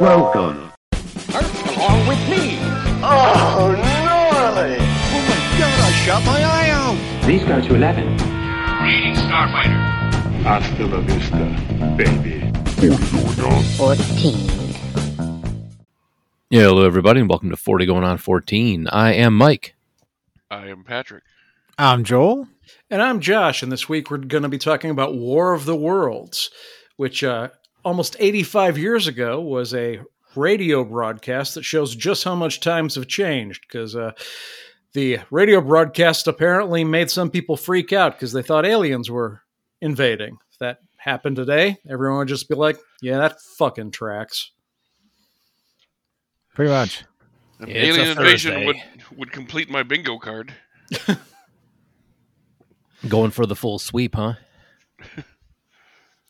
Welcome. along with me. Oh, gnarly! Oh my god, I shot my eye out. Please go to 11. Reading Starfighter. Hasta la vista, baby. 14. Yeah, hello everybody, and welcome to 40 Going on 14. I am Mike. I am Patrick. I'm Joel. And I'm Josh, and this week we're going to be talking about War of the Worlds, which uh, almost 85 years ago was a radio broadcast that shows just how much times have changed. Because uh, the radio broadcast apparently made some people freak out because they thought aliens were invading. If that happened today, everyone would just be like, yeah, that fucking tracks. Pretty much. An Yeah, alien invasion would would complete my bingo card. Going for the full sweep, huh?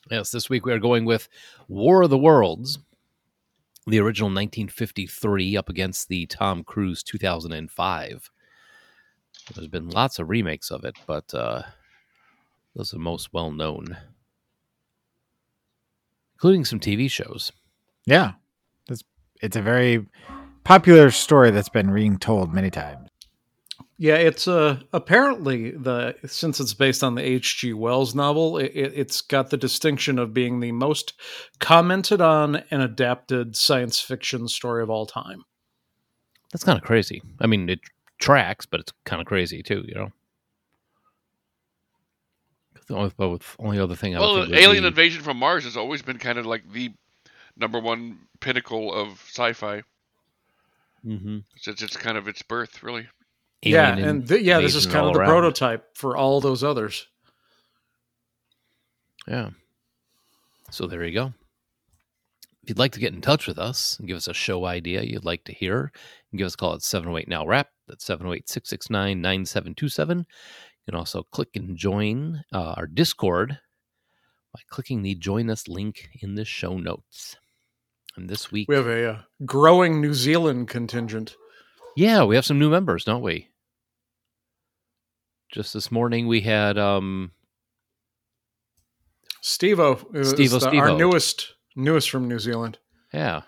yes, this week we are going with War of the Worlds, the original 1953 up against the Tom Cruise 2005. There's been lots of remakes of it, but uh, those are most well known, including some TV shows. Yeah. It's, it's a very popular story that's been retold many times. Yeah, it's uh, apparently the since it's based on the H.G. Wells novel, it, it, it's got the distinction of being the most commented on and adapted science fiction story of all time. That's kind of crazy. I mean, it tracks, but it's kind of crazy too. You know. The only, both, only other thing I would Well, think alien be- invasion from Mars has always been kind of like the number one pinnacle of sci-fi. Mhm. Since it's kind of its birth, really. Yeah, and th- yeah, this is kind of the around. prototype for all those others. Yeah. So there you go. If you'd like to get in touch with us and give us a show idea you'd like to hear, you can give us a call at 708 Now Rap. That's 708 669 9727. You can also click and join uh, our Discord by clicking the Join Us link in the show notes. And this week, We have a uh, growing New Zealand contingent. Yeah, we have some new members, don't we? Just this morning, we had um, Steve-O is Steve-O, the- our newest newest from New Zealand. Yeah.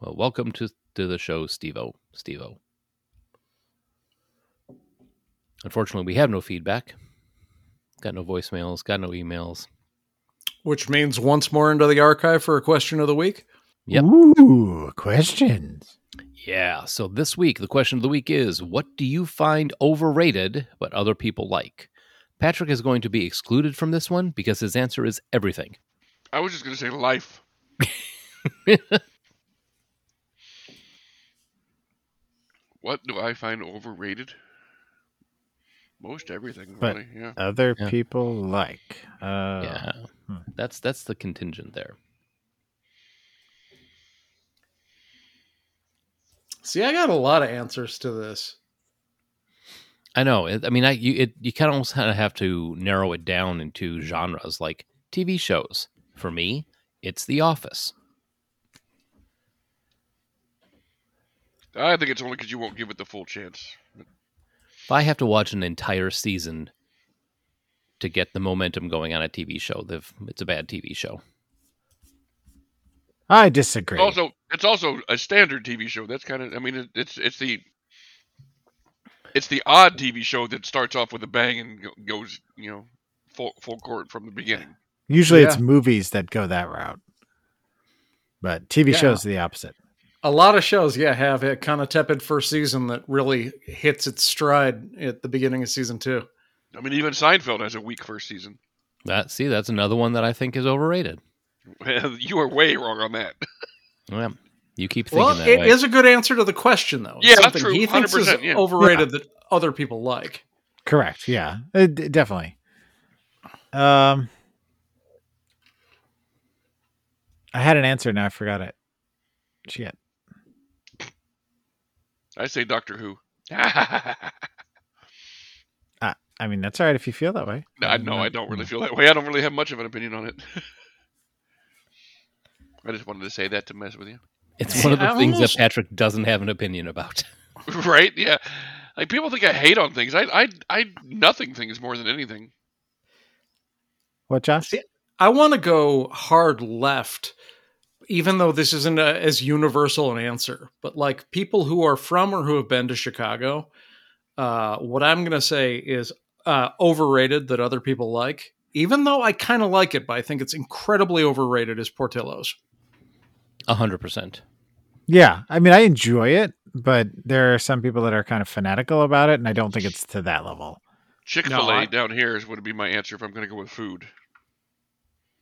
Well, welcome to, to the show, Stevo. Stevo. Unfortunately, we have no feedback. Got no voicemails, got no emails. Which means once more into the archive for a question of the week. Yep. Ooh, questions. Yeah. So this week, the question of the week is what do you find overrated but other people like? Patrick is going to be excluded from this one because his answer is everything. I was just gonna say life. What do I find overrated? Most everything, But- really. Yeah. Other Yeah. people like. Uh, yeah. hmm. That's that's the contingent there. See, I got a lot of answers to this. I know. I mean, I you it, you kind of almost kind of have to narrow it down into genres, like TV shows. For me, it's The Office. I think it's only because you won't give it the full chance. If I have to watch an entire season to get the momentum going on a TV show, they've- it's a bad TV show. I disagree. Also, it's also a standard TV show. That's kind of. I mean, it, it's it's the it's the odd TV show that starts off with a bang and goes, you know, full full court from the beginning. Usually it's movies that go that route. But TV Yeah. shows are the opposite. A lot of shows, yeah, have a kind of tepid first season that really hits its stride at the beginning of season two. I mean, even Seinfeld has a weak first season. That see, that's another one that I think is overrated. you are way wrong on that. Yeah, you keep thinking Well, that it way. is a good answer to the question, though. It's Yeah, something true, he thinks is 100%, yeah. overrated that other people like. Correct. Yeah. Uh, d- definitely. Um, I had an answer now I forgot it. Shit. I say Doctor Who. Uh, I mean, that's all right if you feel that way. No, I know I don't really feel that way. I don't really have much of an opinion on it. I just wanted to say that to mess with you. It's one of the I things almost- that Patrick doesn't have an opinion about. right? Yeah. Like people think I hate on things. I I I nothing things more than anything. What, Josh? I want to go hard left even though this isn't a, as universal an answer, but like people who are from or who have been to Chicago, uh, what I'm going to say is uh, overrated that other people like. Even though I kind of like it, but I think it's incredibly overrated. Is Portillo's? A hundred percent. Yeah, I mean, I enjoy it, but there are some people that are kind of fanatical about it, and I don't think it's to that level. Chick Fil A I- down here is would be my answer if I'm going to go with food.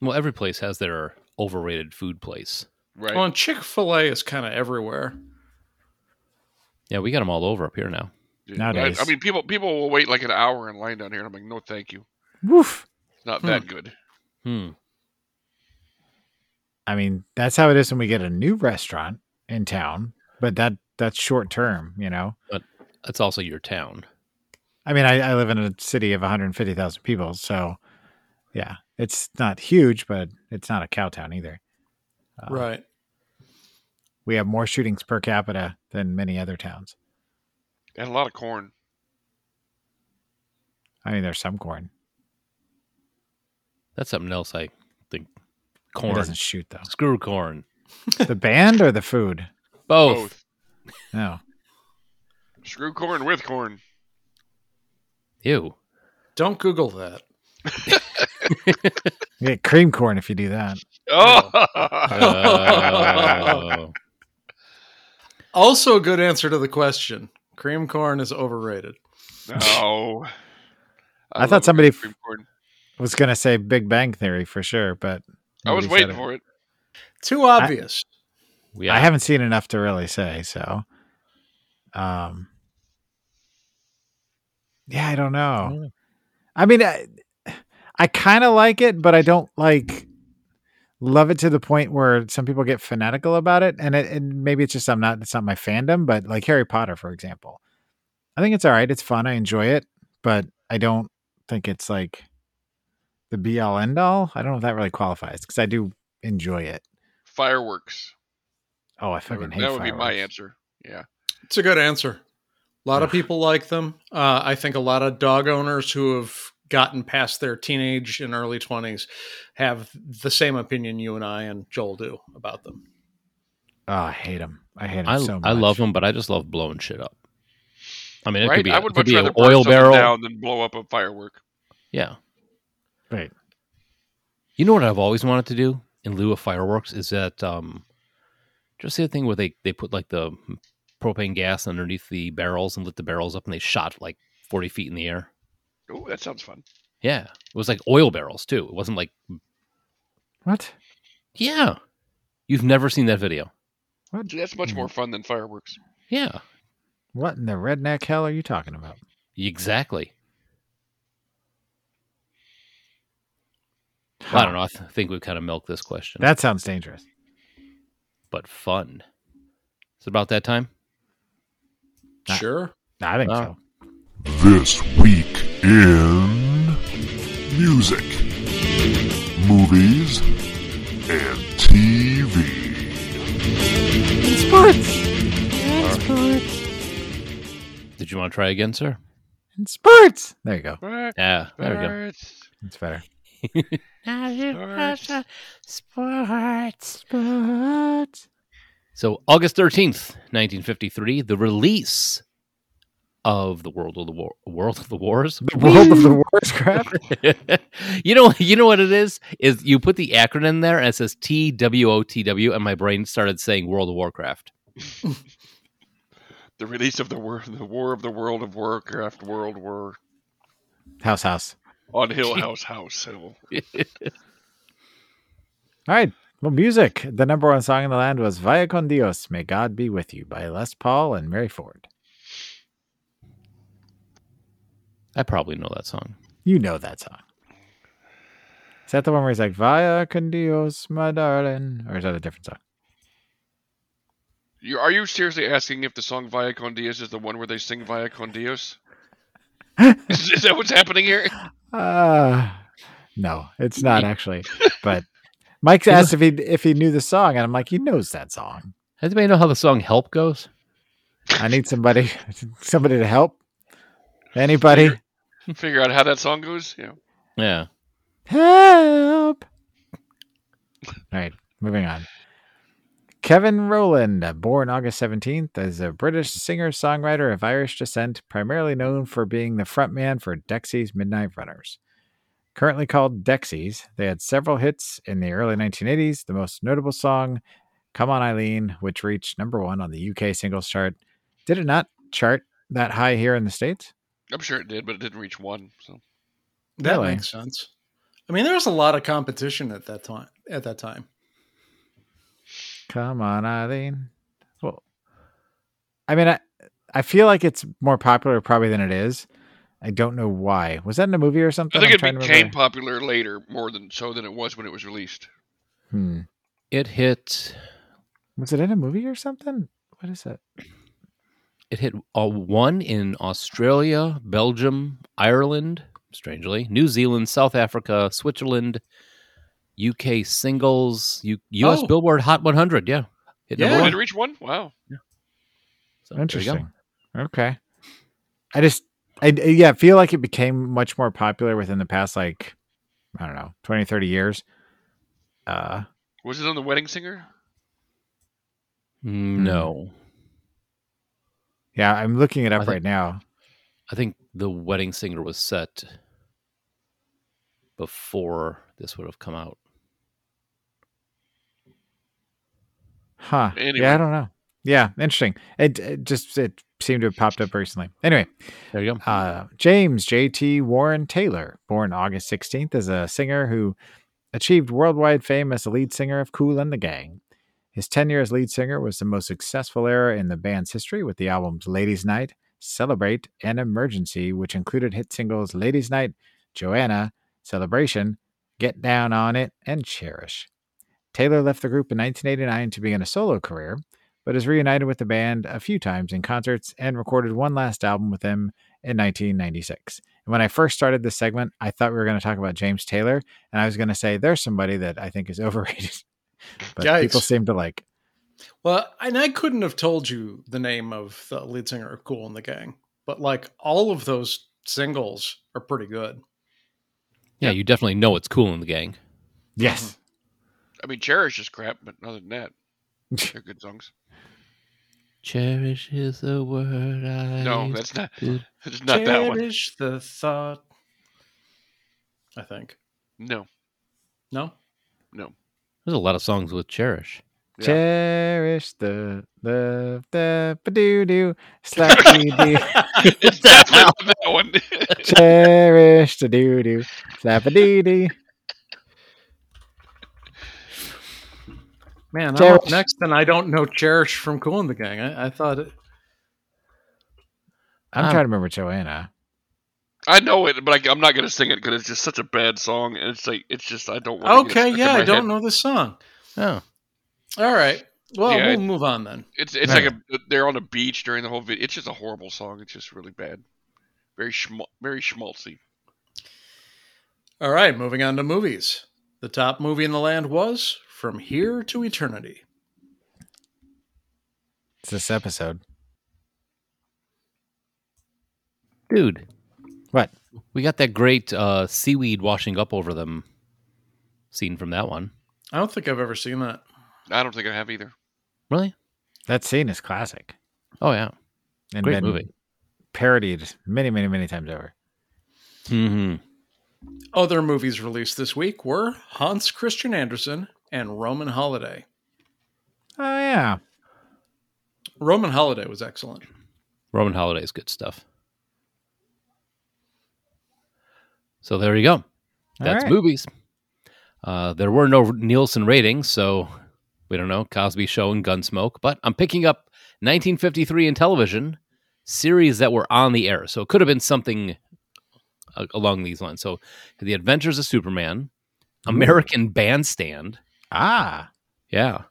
Well, every place has their overrated food place. Right. Well, and Chick Fil A is kind of everywhere. Yeah, we got them all over up here now. Yeah, nowadays. I, I mean, people people will wait like an hour in line down here, and I'm like, no, thank you. Woof. It's not Hmm. that good. Hmm. I mean, that's how it is when we get a new restaurant in town, but that that's short term, you know. But that's also your town. I mean, I, I live in a city of 150,000 people, so yeah, it's not huge, but it's not a cow town either. Uh, right. We have more shootings per capita than many other towns. And a lot of corn. I mean, there's some corn. That's something else. I think It corn. doesn't shoot though. Screw corn. the band or the food? Both. Both. No. Screw corn with corn. Ew. Don't Google that. You get cream corn if you do that. Oh. Oh. Also, a good answer to the question. Cream corn is overrated. no. I thought love a good somebody f- cream corn. Was gonna say Big Bang Theory for sure, but I was nobody said waiting for it. Too obvious. yeah. I haven't seen enough to really say. So, um, yeah, I don't know. I mean, I, I kind of like it, but I don't like love it to the point where some people get fanatical about it. And it, and maybe it's just I'm not it's not my fandom, but like Harry Potter, for example, I think it's all right. It's fun. I enjoy it, but I don't think it's like the be all end all. I don't know if that really qualifies because I do enjoy it. Fireworks. Oh, I That fucking would, hate that would be my answer. Yeah. It's a good answer. A lot of people like them. Uh, I think a lot of dog owners who have gotten past their teenage and early 20s have the same opinion you and I and Joel do about them. Oh, I hate them. I hate them I, so much. I love them, but I just love blowing shit up. I mean, it right? could be, I a, would it could much be rather an oil something barrel. down than blow up a firework. Yeah. Right. You know what I've always wanted to do in lieu of fireworks is that um just the thing where they they put like the propane gas underneath the barrels and lit the barrels up and they shot like 40 feet in the air. Oh, that sounds fun. Yeah. It was like oil barrels too. It wasn't like What? yeah. You've never seen that video. See, that's much more fun than fireworks. Yeah. What in the redneck hell are you talking about? Exactly. Well, I don't know. I th- think we've kind of milked this question. That sounds dangerous. but fun. Is it about that time? Sure. I think Wow. so. This week in music, movies, and TV. sports Did you want to try again, sir? In sports. There you go. Yeah, there we go. Birds, That's better. Birds. Sports. Sports. So, August 13th, 1953, the release of the World of the War, World of the Wars. The world of the wars crap. you know, you know what it is? Is you put the acronym there and it says T W O T W, and my brain started saying World of Warcraft. The release of the war, the War of the World of Warcraft, World War House, house. On Hill House House Hill. All right. Well, music. The number one song in the land was Vaya con Dios, May God Be With You by Les Paul and Mary Ford. I probably know that song. You know that song. Is that the one where he's like, Vaya con Dios, my darling? Or is that a different song? You, are you seriously asking if the song Vaya con Dios is the one where they sing Vaya con Dios? is, is that what's happening here? Uh no, it's not actually. But Mike asked if he if he knew the song, and I'm like, he knows that song. Does anybody know how the song "Help" goes? I need somebody somebody to help. Anybody? Figure out how that song goes? Yeah. Yeah. Help. All right, moving on. Kevin Rowland, born August 17th, is a British singer songwriter of Irish descent, primarily known for being the frontman for Dexy's Midnight Runners. Currently called Dexys, they had several hits in the early 1980s. The most notable song, Come On Eileen, which reached number one on the UK singles chart. Did it not chart that high here in the States? I'm sure it did, but it didn't reach one. So That Really? makes sense. I mean, there was a lot of competition at that time. At that time, Come on, Eileen. Well, I mean, I, I feel like it's more popular probably than it is. I don't know why. Was that in a movie or something? I think I'm it became remember. popular later, more than so than it was when it was released. Hmm. It hit Was it in a movie or something? What is it? it hit a one in Australia, Belgium, Ireland, strangely, New Zealand, South Africa, Switzerland, UK singles, U- US Oh. Billboard Hot 100. Yeah, hit Yeah. number one. did it reach one? Wow. Yeah. So, there you go. Interesting. Okay. I just, I I- yeah, feel like it became much more popular within the past, like, I don't know, 20, 30 years. Uh, Was it on the Wedding Singer? No, yeah, I'm looking it up think- right now. I think the wedding singer was set before this would have come out. Huh. Anyway. Yeah, I don't know. Yeah, interesting. It, it just it seemed to have popped up recently. Anyway, There you go. uh, James J.T. Warren Taylor, born August 16th, is a singer who achieved worldwide fame as the lead singer of Kool and the Gang. His tenure as lead singer was the most successful era in the band's history with the albums Ladies' Night, Celebrate, and Emergency, which included hit singles Ladies' Night, Joanna, Celebration, Get Down on It, and Cherish. Taylor left the group in 1989 to begin a solo career, but has reunited with the band a few times in concerts and recorded one last album with them in 1996. And when I first started this segment, I thought we were going to talk about James Taylor, and I was going to say there's somebody that I think is overrated, but Yikes. people seem to like. well, and I couldn't have told you the name of the lead singer of Kool and the Gang, but like all of those singles are pretty good. Yeah, you definitely know it's cool in the gang. Yes. I mean, Cherish is crap, but other than that, they're good songs. Cherish is the word I. No, that's not. to- It's not that one. Cherish the thought. I think No, no. no. There's a lot of songs with Cherish. Yeah. Cherish the the the doo doo slappy doo. it's definitely not that one. Cherish the doo doo slappy doo doo. Man, I'm up next, and I don't know Cherish from Kool and the Gang. I, I thought it. I'm Um, trying to remember Joanna. I know it, but I, I'm not going to sing it because it's just such a bad song, and it's like it's just I don't. want Okay, yeah, I don't know this song. Oh, All right. Well, Yeah, we'll it- move on then. It's it's like a they're on a beach during the whole video. It's just a horrible song. It's just really bad, very schmal- very schmaltzy. All right, moving on to movies. The top movie in the land was From Here to Eternity. It's this episode. dude. What? We got that great uh, seaweed washing up over them scene from that one. I don't think I've ever seen that. I don't think I have either. Really? That scene is classic Oh yeah, and great been movie. parodied many, many, many times over. hmm Other movies released this week were Hans Christian Andersen and Roman Holiday. Oh yeah, Roman Holiday was excellent. Roman Holiday is good stuff. So there you go. That's right. movies. Uh, there were no Nielsen ratings, so we don't know Cosby Show and Gunsmoke. But I'm picking up 1953 in television series that were on the air, so it could have been something uh, along these lines. So, The Adventures of Superman, American Bandstand, ah, yeah,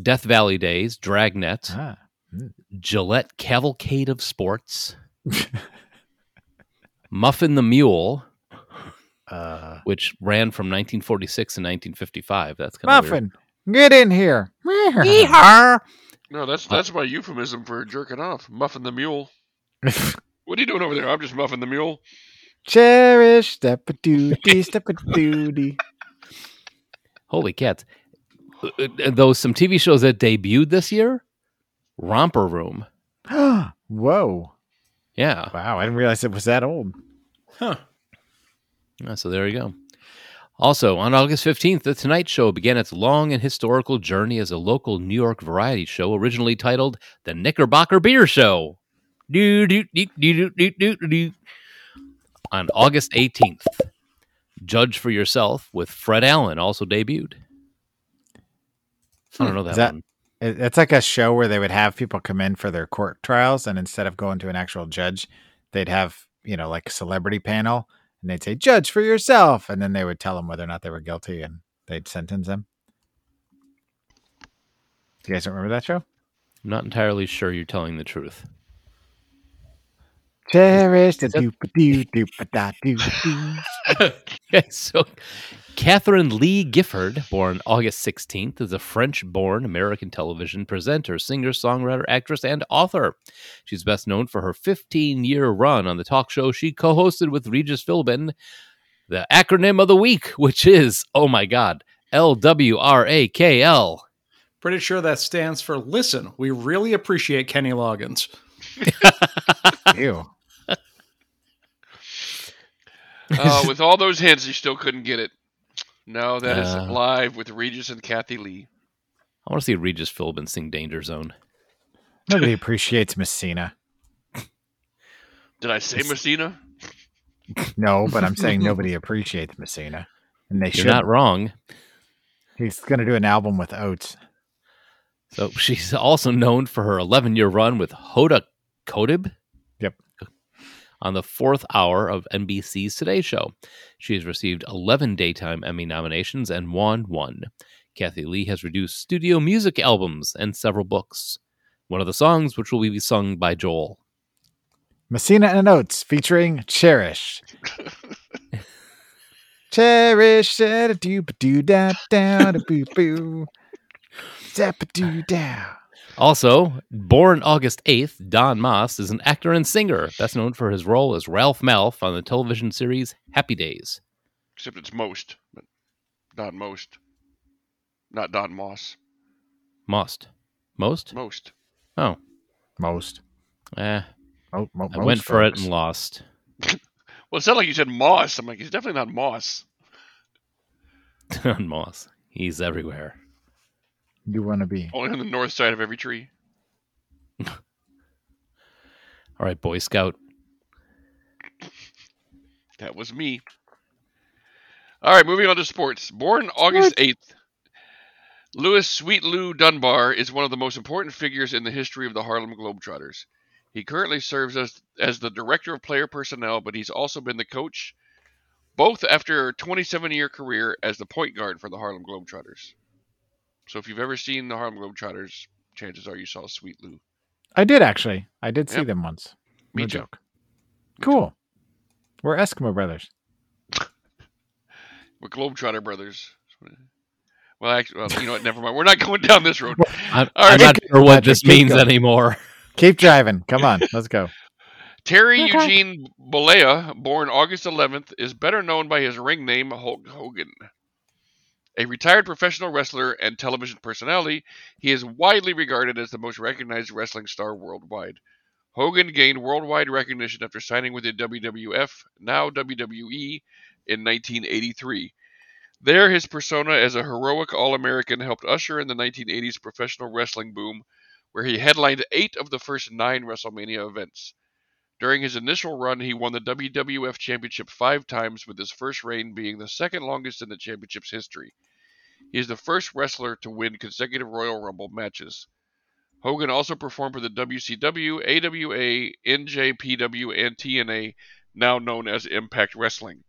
Death Valley Days, Dragnet, ah. Gillette Cavalcade of Sports, Muffin the Mule, Uh, which ran from 1946 to 1955. That's kind of Muffin, get in here. No, that's that's my euphemism for jerking off. Muffin the mule. What are you doing over there? I'm just muffin the mule. Cherish step a doody, step a doody. Holy cats! Uh, though some TV shows that debuted this year, Romper Room. Whoa. Yeah. Wow. I didn't realize it was that old. Huh. Yeah, so there you go. Also, on August 15th, The Tonight Show began its long and historical journey as a local New York variety show originally titled The Knickerbocker Beer Show. Do, do, do, do, do, do, do. On August 18th, Judge for Yourself with Fred Allen also debuted. I don't know that, that- one. It's like a show where they would have people come in for their court trials, and instead of going to an actual judge, they'd have you know like a celebrity panel, and they'd say "Judge for yourself," and then they would tell them whether or not they were guilty, and they'd sentence them. Do you guys don't remember that show? I'm not entirely sure you're telling the truth. Cherish the Is that- doop doo doop da doo doo. Okay, so Catherine Lee Gifford, born August 16th, is a French born American television presenter, singer, songwriter, actress, and author. She's best known for her 15 year run on the talk show she co hosted with Regis Philbin, the acronym of the week, which is, oh my God, L W R A K L. Pretty sure that stands for listen, we really appreciate Kenny Loggins. Ew. Uh, with all those hints, you still couldn't get it. No, that is Uh. live with Regis and Kathie Lee. I want to see Regis Philbin sing Danger Zone. Nobody appreciates Messina. Did I say Messina? No, but I'm saying nobody appreciates Messina, and they You're should. not wrong. He's going to do an album with Oates. So she's also known for her 11 year run with Hoda Kotb. On the fourth hour of NBC's Today Show. She has received 11 daytime Emmy nominations and won one. Kathie Lee has produced studio music albums and several books. One of the songs, which will be sung by Joel. Messina and Oates featuring Cherish. Cherish, da doo doo da da da boo boo. Zap doo da. Also, born August 8th, Don Moss is an actor and singer, best known for his role as Ralph Malph on the television series Happy Days. Except it's most, but not most. Not Don Moss. Most. Most? Most. Oh, Most. eh. Mo- mo- I most went for it and lost. Well, it sounded like you said Moss. I'm like, he's definitely not Moss. Don Moss. He's everywhere. You want to be. Only on the north side of every tree. All right, Boy Scout. That was me. All right, moving on to sports. Born August 8th, Louis Sweet Lou Dunbar is one of the most important figures in the history of the Harlem Globetrotters. He currently serves as, as the director of player personnel, but he's also been the coach, both after a 27 year career as the point guard for the Harlem Globetrotters. So if you've ever seen the Harlem Globetrotters, chances are you saw Sweet Lou. I did actually. I did see Yep. them once. Me no too. joke. Cool. We're Eskimo brothers. We're Globetrotter brothers. Well, actually, well, you know what? Never mind. We're not going down this road. I'm, All right, I'm not sure what Patrick, this keep means going. anymore. Keep driving. Come on. Let's go. Terry Okay. Eugene Bollea, born August 11th, is better known by his ring name Hulk Hogan. A retired professional wrestler and television personality, he is widely regarded as the most recognized wrestling star worldwide. Hogan gained worldwide recognition after signing with the WWF, now WWE, in 1983. There, his persona as a heroic All American helped usher in the 1980s professional wrestling boom, where he headlined eight of the first nine WrestleMania events. During his initial run, he won the WWF Championship five times, with his first reign being the second longest in the championship's history. He is the first wrestler to win consecutive Royal Rumble matches. Hogan also performed for the WCW, AWA, NJPW, and TNA, now known as Impact Wrestling.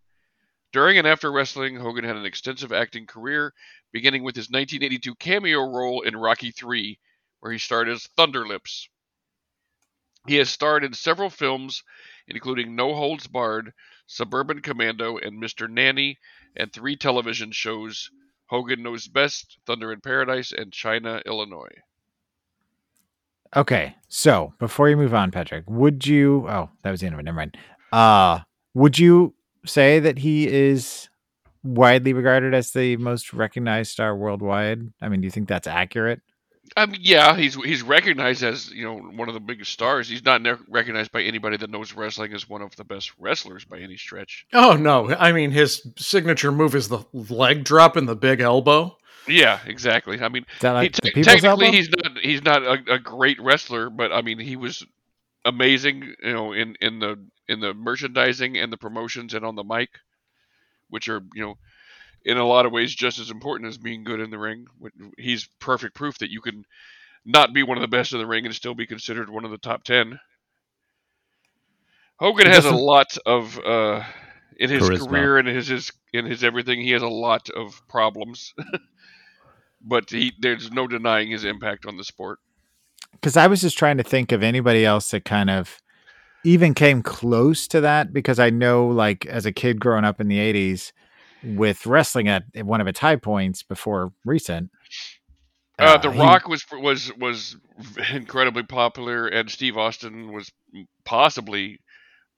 During and after wrestling, Hogan had an extensive acting career, beginning with his 1982 cameo role in Rocky III, where he starred as Thunderlips. He has starred in several films, including No Holds Barred, Suburban Commando, and Mr. Nanny, and three television shows Hogan Knows Best, Thunder in Paradise, and China, Illinois. Okay. So before you move on, Patrick, would you? Oh, that was the end of it. Never mind. Uh, would you say that he is widely regarded as the most recognized star worldwide? I mean, do you think that's accurate? Um, yeah, he's he's recognized as you know one of the biggest stars. He's not ne- recognized by anybody that knows wrestling as one of the best wrestlers by any stretch. Oh no! I mean, his signature move is the leg drop and the big elbow. Yeah, exactly. I mean, that like he, the te- people's technically elbow? he's not he's not a, a great wrestler, but I mean he was amazing. You know, in in the in the merchandising and the promotions and on the mic, which are you know in a lot of ways just as important as being good in the ring. He's perfect proof that you can not be one of the best in the ring and still be considered one of the top ten. Hogan has a lot of uh, in his Charisma. career and his, his in his everything. He has a lot of problems, but he there's no denying his impact on the sport. Because I was just trying to think of anybody else that kind of even came close to that. Because I know, like, as a kid growing up in the 80s with wrestling at at one of its high points before recent. Uh, the he- Rock was was was incredibly popular, and Steve Austin was possibly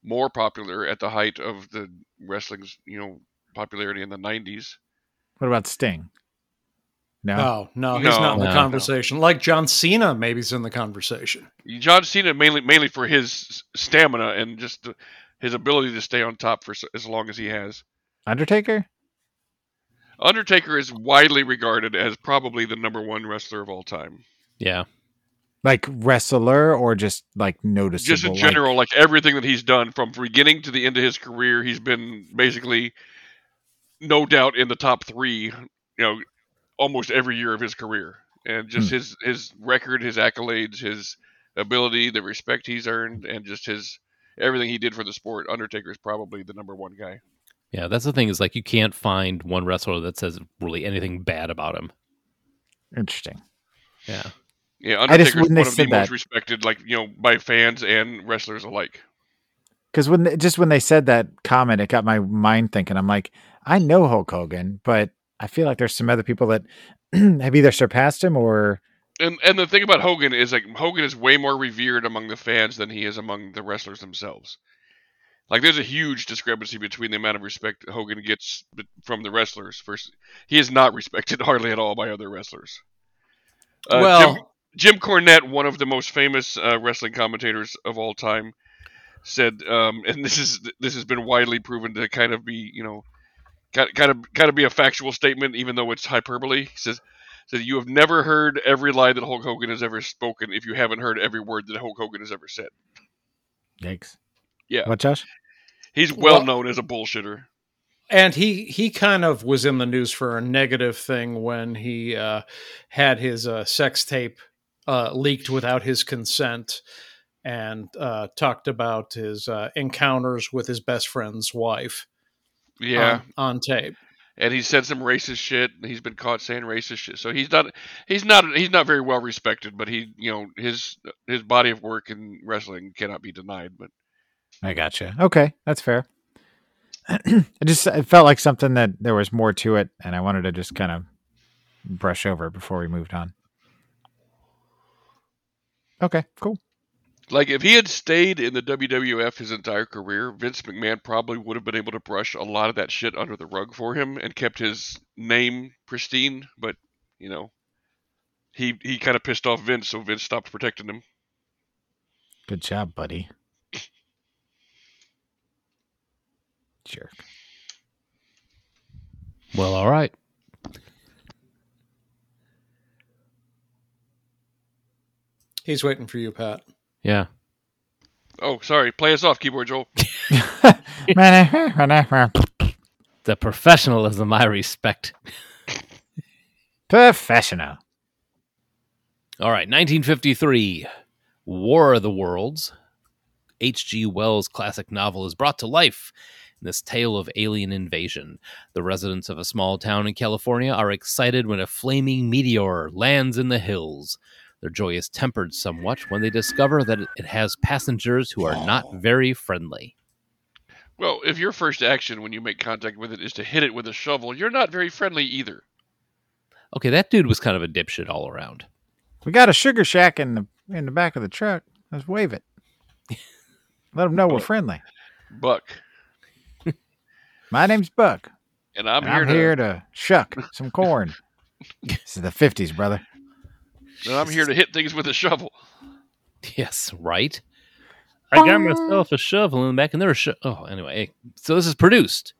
more popular at the height of the wrestling's you know popularity in the '90s. What about Sting? No. Oh no, he's No. not in the No. conversation. Like John Cena, maybe he's in the conversation. John Cena mainly mainly for his stamina and just uh, his ability to stay on top for as long as he has. Undertaker? Undertaker is widely regarded as probably the number one wrestler of all time. Yeah. Like wrestler or just like noticeable? Just in like- general, like, everything that he's done from beginning to the end of his career, he's been basically, no doubt, in the top three. You know, almost every year of his career, and just Hmm. his his record, his accolades, his ability, the respect he's earned, and just his everything he did for the sport. Undertaker is probably the number one guy. Yeah, that's the thing is like you can't find one wrestler that says really anything bad about him. Interesting. Yeah. Yeah, I just- Undertaker's when they one of the said most that- respected, like you know, by fans and wrestlers alike. Because when they, just when they said that comment, it got my mind thinking. I'm like, I know Hulk Hogan, but I feel like there's some other people that have either surpassed him or And and the thing about Hogan is like Hogan is way more revered among the fans than he is among the wrestlers themselves. Like there's a huge discrepancy between the amount of respect Hogan gets from the wrestlers. First, he is not respected hardly at all by other wrestlers. Uh, well, Jim, Jim Cornette, one of the most famous uh, wrestling commentators of all time, said, um, and this is this has been widely proven to kind of be you know, kind of kind of be a factual statement, even though it's hyperbole. He says. Said you have never heard every lie that Hulk Hogan has ever spoken if you haven't heard every word that Hulk Hogan has ever said. yikes. Yeah. What, Josh? He's well Well- known as a bullshitter. and he he kind of was in the news for a negative thing when he uh, had his uh, sex tape uh, leaked without his consent and uh, talked about his uh, encounters with his best friend's wife Yeah, on, on tape. and he said some racist shit. and He's been caught saying racist shit. So he's not he's not he's not very well respected. But he you know his his body of work in wrestling cannot be denied. But I gotcha. Okay, that's fair. I just it felt like something that there was more to it, and I wanted to just kind of brush over it before we moved on. Okay, cool. like if he had stayed in the WWF his entire career, Vince McMahon probably would have been able to brush a lot of that shit under the rug for him and kept his name pristine. But you know. He, he kind of pissed off Vince, so Vince stopped protecting him. Good job, buddy. Jerk. Well, all right. He's waiting for you, Pat. Yeah. Oh, sorry. Play us off, keyboard Joel. The professionalism I respect. Professional. All right, 1953, War of the Worlds. H.G. Wells' classic novel is brought to life in this tale of alien invasion. The residents of a small town in California are excited when a flaming meteor lands in the hills. Their joy is tempered somewhat when they discover that it has passengers who are not very friendly. Well, if your first action when you make contact with it is to hit it with a shovel, you're not very friendly either. Okay, that dude was kind of a dipshit all around. We got a sugar shack in the in the back of the truck. Let's wave it. Let them know we're friendly. Buck. My name's Buck. And I'm, And here, I'm to, here to shuck some corn. this is the fifties, brother. and I'm here to hit things with a shovel. Yes, right. I got myself a shovel in the back, and there was sho- oh, anyway. So this is produced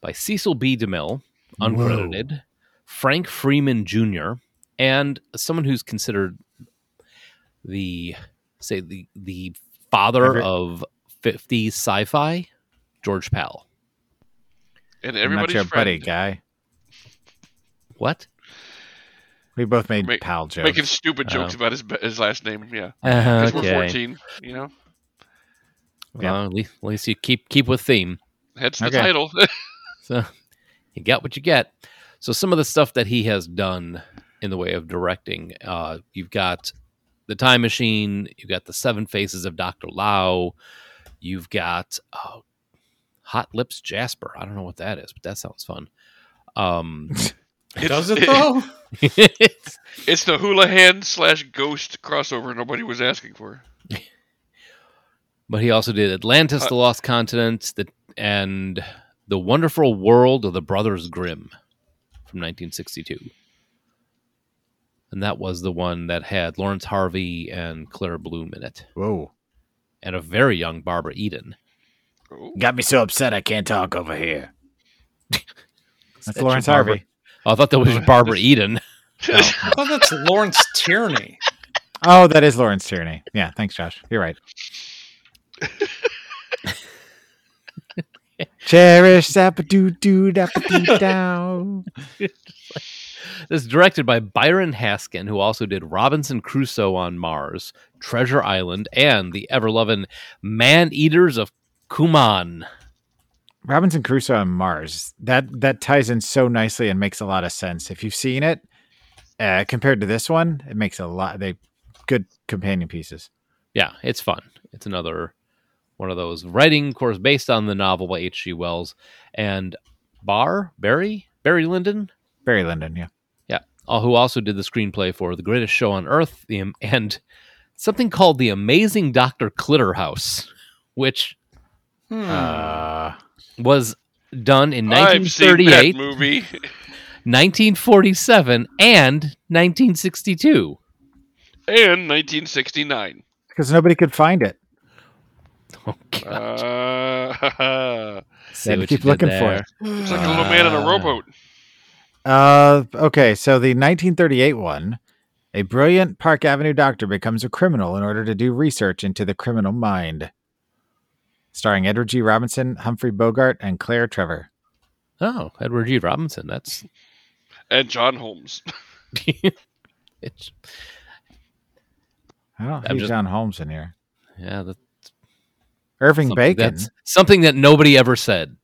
by Cecil B. DeMille, uncredited, Frank Freeman Jr., and someone who's considered the say the the father Every- of 50s sci-fi, George Pal. And I'm not everybody's your friend. buddy guy. What? We both made Make- pal jokes. Making stupid jokes Oh. about his his last name. Yeah. Uh, Because we're 14, you know? Yeah. At least, at least you keep keep with theme. Hence the Okay. title. So you get what you get. So some of the stuff that he has done in the way of directing, uh, you've got the Time Machine, you've got the Seven Faces of Doctor Lao, you've got oh, Hot Lips Jasper. I don't know what that is, but that sounds fun. Um, Does it though? it's- It's the Houlihan slash Ghost crossover nobody was asking for. but he also did Atlantis, Uh, the Lost Continent, the, and the Wonderful World of the Brothers Grimm from 1962. And that was the one that had Laurence Harvey and Claire Bloom in it, Whoa. and a very young Barbara Eden. Oh. Got me so upset I can't talk over here. That's That's Laurence Harvey. Oh, I thought that was Barbara Eden. Oh, that's Lawrence Tierney. Oh, that is Lawrence Tierney. Yeah, thanks, Josh. You're right. Cherish doo doo down. This is directed by Byron Haskin, who also did Robinson Crusoe on Mars, Treasure Island, and the ever loving Man Eaters of Kumaon. Robinson Crusoe on Mars. That that ties in so nicely and makes a lot of sense. If you've seen it, uh, compared to this one, it makes a lot. They good companion pieces. Yeah, it's fun. It's another one of those writing course based on the novel by H.G. Wells and Barr Barry Barry Lyndon, Barry Lyndon, yeah. yeah, uh, who also did the screenplay for The Greatest Show on Earth, the and something called The Amazing Doctor Clitterhouse, which Hmm. Uh, was done in I've seen 1938, that movie. 1947, and 1962. and 1969. because nobody could find it. Oh, God. Uh, See to what keep you did looking for it. it's like a little man in a rowboat. Uh, okay, so the 1938 one, a brilliant Park Avenue doctor becomes a criminal in order to do research into the criminal mind. Starring Edward G. Robinson, Humphrey Bogart, and Claire Trevor. Oh, Edward G. Robinson. That's And John Holmes. it's I don't I'm see just- John Holmes in here. yeah. That's Irving something Bacon, that's something that nobody ever said.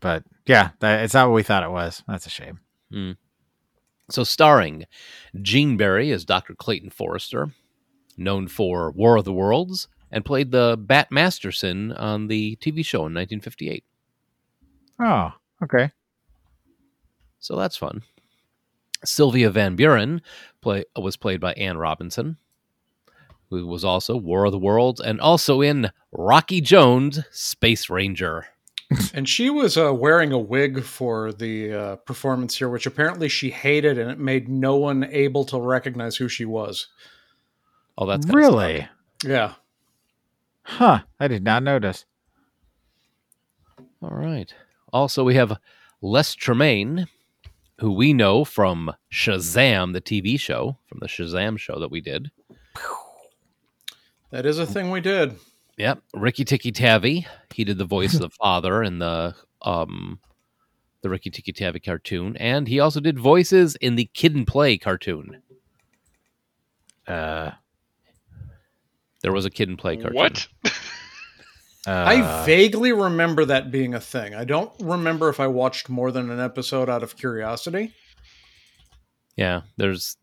but yeah, that, it's not what we thought it was. That's a shame. Hmm. So, starring Gene Barry as Dr. Clayton Forrester, known for War of the Worlds, and played the Bat Masterson on the TV show in 1958. Oh, okay. So that's fun. Sylvia Van Buren play, was played by Ann Robinson, who was also War of the Worlds and also in Rocky Jones, Space Ranger. And she was uh, wearing a wig for the uh, performance here, which apparently she hated, and it made no one able to recognize who she was. Oh, that's kinda really? Yeah. Huh. I did not notice. All right. Also, we have Les Tremayne, who we know from Shazam, the TV show, from the Shazam show that we did. That is a thing we did. Yep. Rikki Tikki Tavi. He did the voice of the father in the um the Rikki Tikki Tavi cartoon, and he also did voices in the Kid and Play cartoon. Uh, There was a Kid and Play cartoon. What? uh, I vaguely remember that being a thing. I don't remember if I watched more than an episode out of curiosity. Yeah, there's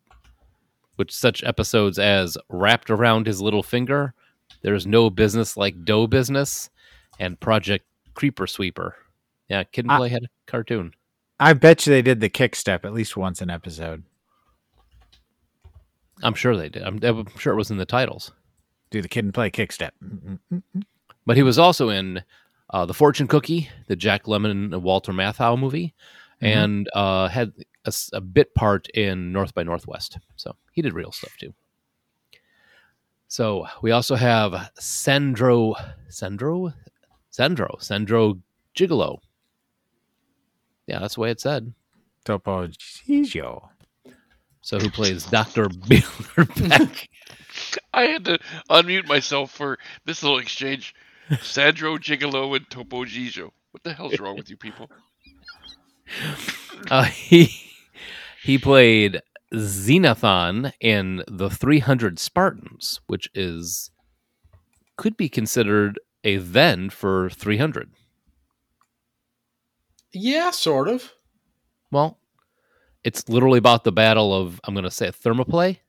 which such episodes as Wrapped Around His Little Finger, There's No Business Like Dough Business, and Project Creeper Sweeper. Yeah, Kid and I- Play had a cartoon. I bet you they did the kick step at least once an episode. I'm sure they did. I'm, I'm sure it was in the titles. Do the kid and play kick step. But he was also in uh, The Fortune Cookie, the Jack Lemmon and Walter Matthau movie, Mhm. and uh, had a bit part in North by Northwest. So he did real stuff too. So we also have Sandro, Sandro, Sandro, Sandro Giglio. Yeah, that's the way it said. Topo Gigio. So who plays Doctor Bilderbeck? I had to unmute myself for this little exchange. Sandro Gigolo and Topo Gigio. What the hell's wrong with you people? Uh, he he played Xenothon in the 300 Spartans, which is could be considered a then for 300. Yeah, sort of. Well, it's literally about the battle of I'm going to say Thermopylae.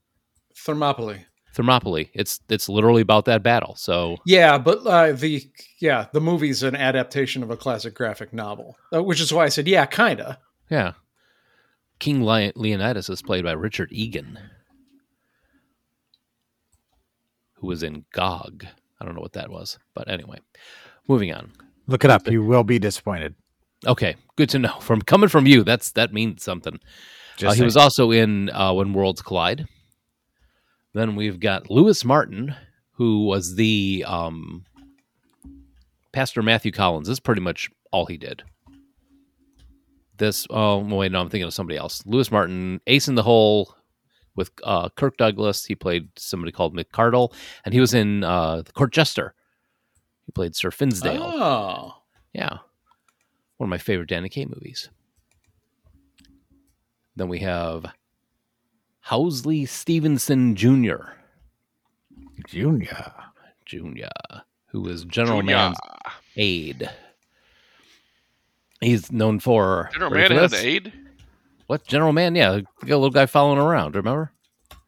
Thermopylae. Thermopylae. It's it's literally about that battle. So Yeah, but uh, the yeah the movie's an adaptation of a classic graphic novel, uh, which is why I said yeah, kinda. yeah, King Leonidas is played by Richard Egan, who was in Gog. I don't know what that was, but anyway, moving on. Look it up. You will be disappointed. Okay, good to know. From coming from you, that's that means something. Uh, he was also in uh, When Worlds Collide. Then we've got Lewis Martin, who was the um, Pastor Matthew Collins. This is pretty much all he did. This, oh wait, no, I'm thinking of somebody else. Lewis Martin, Ace in the Hole with uh, Kirk Douglas. He played somebody called McCardle, and he was in uh, The Court Jester. He played Sir Finsdale. Oh, Yeah. One of my favorite Danny Kaye movies. Then we have Housley Stevenson Jr. Junior. Jr., who was General Junior. Mann's aide. He's known for General ready Mann for had an aide? What General Mann? Yeah, the little guy following around. Remember?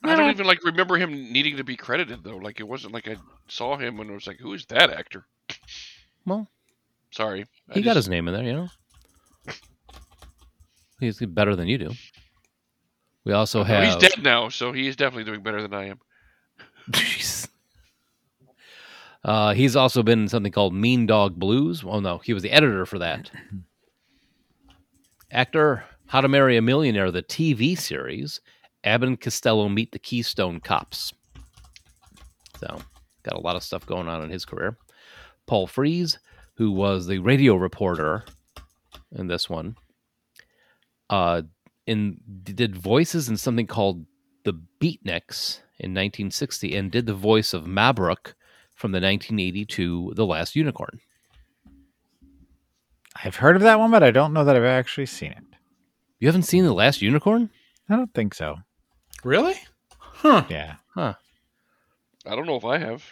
I don't even like remember him needing to be credited though. Like it wasn't like I saw him and was like, "Who is that actor?" Well, Sorry, I he got his name in there. You know, he's better than you do. We also No, have. he's dead now, so he is definitely doing better than I am. Jeez. Uh, he's also been in something called Mean Dog Blues. Well, no, he was the editor for that. Actor, How to Marry a Millionaire, the TV series. Abbott and Costello meet the Keystone Cops. So, got a lot of stuff going on in his career. Paul Frees, who was the radio reporter in this one, uh, in did voices in something called the Beatniks in 1960 and did the voice of Mabruk from the 1982 The Last Unicorn. I've heard of that one, but I don't know that I've actually seen it. You haven't seen The Last Unicorn? I don't think so. really? Huh. Yeah. Huh. I don't know if I have.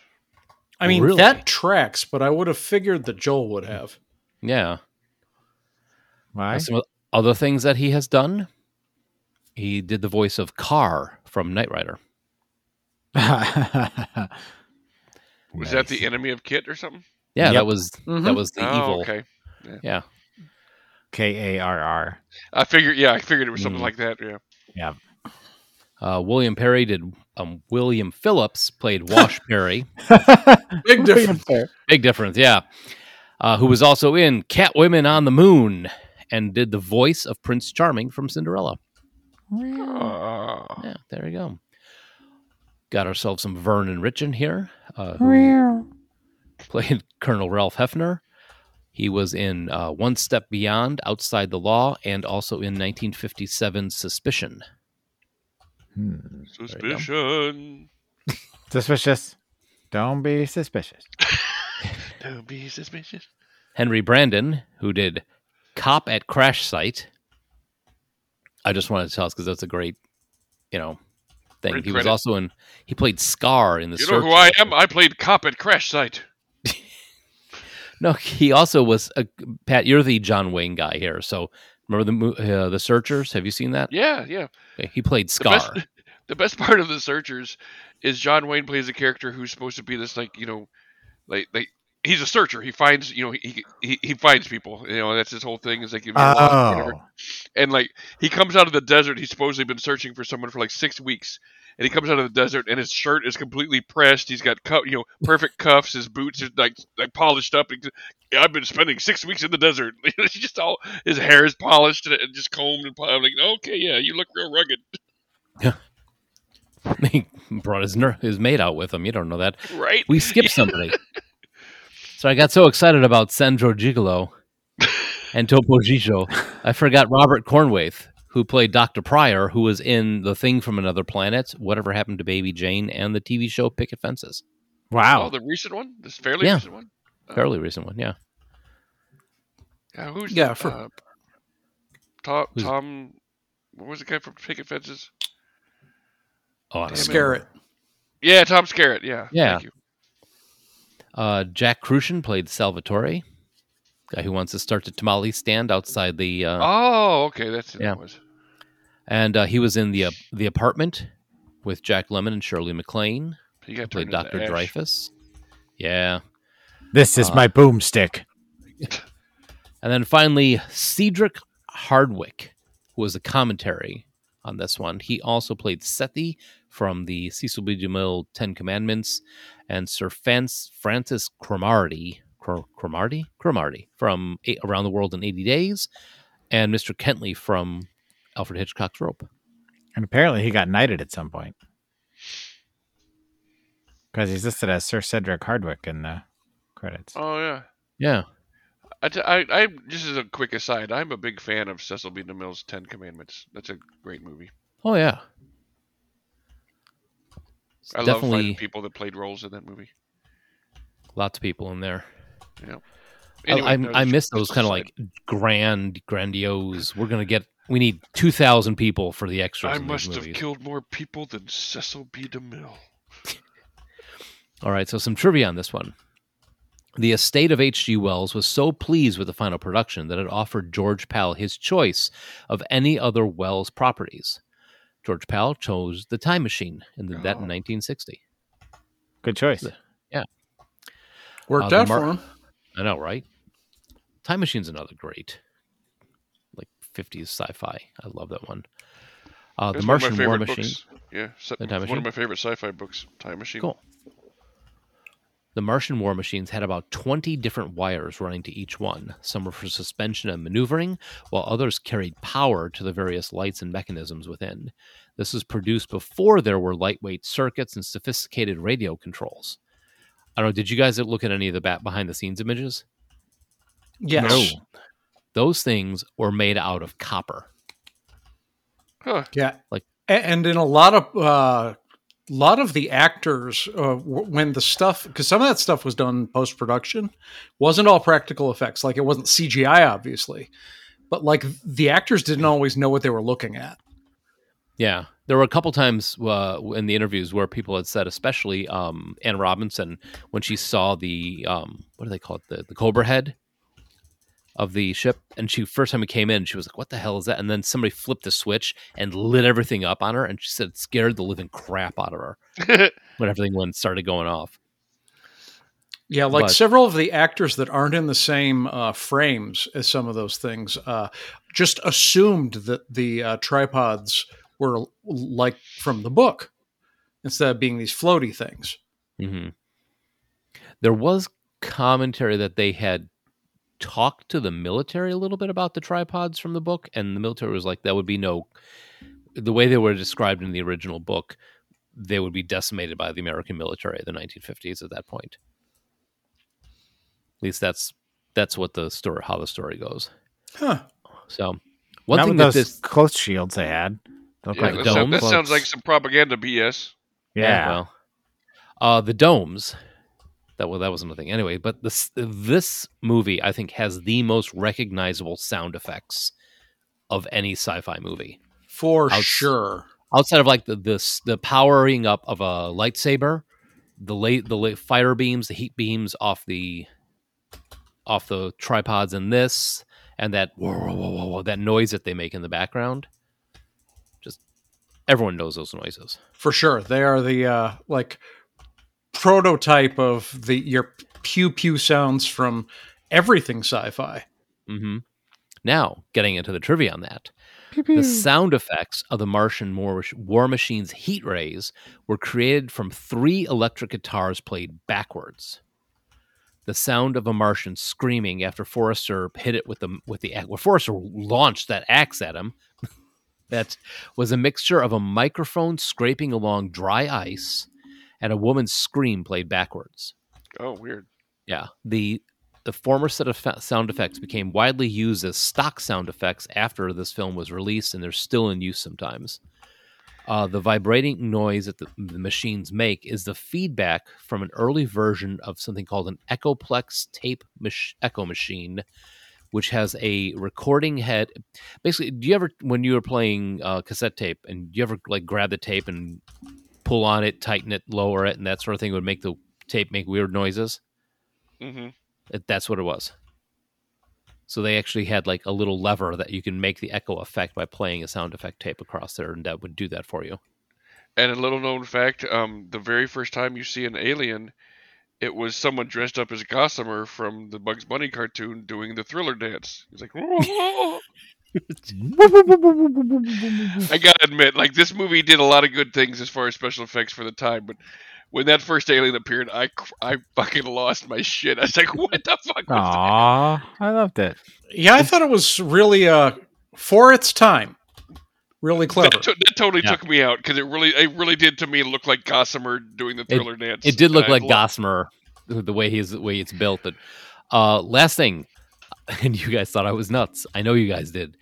I mean Really? that tracks, but I would have figured that Joel would have. Yeah. Why? Some other things that he has done. He did the voice of KARR from Knight Rider. Was that the enemy of KITT or something? Yeah, Yep. that was that Mhm. was the oh, evil. okay. Yeah. K A R R? I figured. Yeah, I figured it was Mm. something like that. Yeah. Yeah. Uh, William Perry did. Um, William Phipps played Wash Perry. Big difference. Big difference, yeah. Uh, who was also in Catwomen on the Moon and did the voice of Prince Charming from Cinderella. Uh, Yeah, there you go. Got ourselves some Vernon Richin here, uh, who played Colonel Ralph Hefner. He was in uh, One Step Beyond, Outside the Law, and also in 1957 Suspicion. Hmm. suspicion. Suspicious. Don't be suspicious. Don't be suspicious. Henry Brandon, who did Cop at Crash Site. I just wanted to tell us because that's a great, you know, thing. Great he was also in. He played Scar in the. You know who I am? I played cop at Crash Site. No, he also was a Pat. You're the John Wayne guy here. So remember the uh, the Searchers? Have you seen that? Yeah, yeah. He played The Scar. best, the best part of the Searchers is John Wayne plays a character who's supposed to be this like you know, like like he's a searcher. He finds you know he he, he finds people. You know that's his whole thing is like if you're lost or whatever. Oh, And like he comes out of the desert. He's supposedly been searching for someone for like six weeks. And he comes out of the desert, and his shirt is completely pressed. He's got cu- you know perfect cuffs. His boots are like like polished up. I've been spending six weeks in the desert. Just all his hair is polished and, just combed and polished. I'm like, okay, yeah, you look real rugged, Yeah. he brought his ner- his mate out with him. You don't know that. right? We skipped somebody. So I got so excited about Sandro Gigolo and Topo Gigio, I forgot Robert Cornthwaite, who played Dr. Pryor, who was in The Thing from Another Planet, Whatever Happened to Baby Jane, and the TV show Picket Fences. wow. Oh, the recent one, this fairly Yeah. recent one. Fairly recent one, yeah. Yeah, who's Yeah, for- uh, Tom Who's- Tom? What was the guy from Picket Fences? Oh, I don't Damn it. remember. Skerritt. Yeah, Tom Skerritt. Yeah, Yeah. Thank you. Uh, Jack Kruschen played Salvatore, guy who wants to start the tamale stand outside the. Uh, Oh, okay, that's yeah. that was. And uh, he was in the uh, the apartment with Jack Lemmon and Shirley MacLaine. He got Played Dr. Dreyfus. Yeah. This is Uh, my boomstick. And then finally, Cedric Hardwicke, who was a commentary on this one. He also played Sethi from the Cecil B. DeMille Ten Commandments and Sir Fans- Francis Cromarty, Cromarty? Cromarty from Eight, Around the World in 80 Days and Mr. Kentley from Alfred Hitchcock's Rope. And apparently he got knighted at some point. Because he's listed as Sir Cedric Hardwicke in the credits. Oh yeah. Yeah. I, t- I, I just as a quick aside, I'm a big fan of Cecil B. DeMille's Ten Commandments. That's a great movie. Oh, yeah. It's I love definitely people that played roles in that movie. lots of people in there. Yeah. I- Anyway, I, was I miss those kind of like grand, grandiose. We're gonna get. We need two thousand people for the extras. I must have killed more people than Cecil B. DeMille. All right, so some trivia on this one. The estate of H.G. Wells was so pleased with the final production that it offered George Pal his choice of any other Wells properties. George Pal chose the Time Machine and did that in Oh. 1960. Good choice. Yeah. Worked Uh, out Mar- for him. I know, right? Time Machine's another great, like 50s sci-fi. I love that one. Uh, the It's one of my Martian War Machine. books. Yeah, The Time one Machine? of my favorite sci-fi books. Time Machine. Cool. The Martian war machines had about 20 different wires running to each one. Some were for suspension and maneuvering, while others carried power to the various lights and mechanisms within. This was produced before there were lightweight circuits and sophisticated radio controls. I don't know, did you guys look at any of the bat behind the scenes images? Yes. Those things were made out of copper. Huh. Yeah. Like- and in a lot of uh lot of the actors uh, w- when the stuff because some of that stuff was done post production wasn't all practical effects. Like it wasn't CGI obviously. But like the actors didn't always know what they were looking at. Yeah, there were a couple times uh, in the interviews where people had said, especially um, Ann Robinson, when she saw the um, what do they call it, the the Cobra head of the ship, and she first time we came in, she was like, "What the hell is that?" And then somebody flipped the switch and lit everything up on her, and she said it scared the living crap out of her when everything went started going off. yeah like But- several of the actors that aren't in the same uh, frames as some of those things uh, just assumed that the uh, tripods were like from the book instead of being these floaty things hmm There was commentary that they had talked to the military a little bit about the tripods from the book, and the military was like, "That would be no." The way they were described in the original book, they would be decimated by the American military of the 1950s at that point. At least that's that's what the story, how the story goes. huh So, one Not thing with that those this, close shields they had. They look Yeah, like that, domes. sound- that sounds like some propaganda BS. Yeah. well, uh, the domes. That well, that wasn't a thing anyway. But this this movie, I think, has the most recognizable sound effects of any sci-fi movie. for Outs- sure Outside of like the this the powering up of a lightsaber, the late the late fire beams, the heat beams off the off the tripods in this, and that whoa, whoa, whoa, whoa, whoa, that noise that they make in the background. Just everyone knows those noises. for sure they are the uh like prototype of the your pew pew sounds from everything sci-fi. hmm Now, getting into the trivia on that, the sound effects of the Martian war, war Machine's heat rays were created from three electric guitars played backwards. The sound of a Martian screaming after Forrester hit it with the with the well, Forrester launched that axe at him. that was a mixture of a microphone scraping along dry ice and a woman's scream played backwards. Oh, weird. Yeah, the the former set of sound effects became widely used as stock sound effects after this film was released, and they're still in use sometimes. Uh, the vibrating noise that the, the machines make is the feedback from an early version of something called an Echoplex tape mach- echo machine, which has a recording head. Basically, do you ever, when you were playing uh, cassette tape, and do you ever like grab the tape and pull on it, tighten it, lower it, and that sort of thing would make the tape make weird noises? hmm It- That's what it was. So they actually had like a little lever that you can make the echo effect by playing a sound effect tape across there, and that would do that for you. And a little known fact: um, the very first time you see an alien, it was someone dressed up as Gossamer from the Bugs Bunny cartoon doing the Thriller dance. He's like, I gotta admit, like this movie did a lot of good things as far as special effects for the time, but when that first alien appeared, I I fucking lost my shit. I was like, what the fuck? Was that? I loved it. Yeah, I thought it was really uh for its time. Really clever. That, to- that totally Yeah. took me out because it really, it really did to me look like Gossamer doing the Thriller dance. It did look And I like lo- Gossamer, the the way he's the way it's built. But uh, last thing, and you guys thought I was nuts. I know you guys did.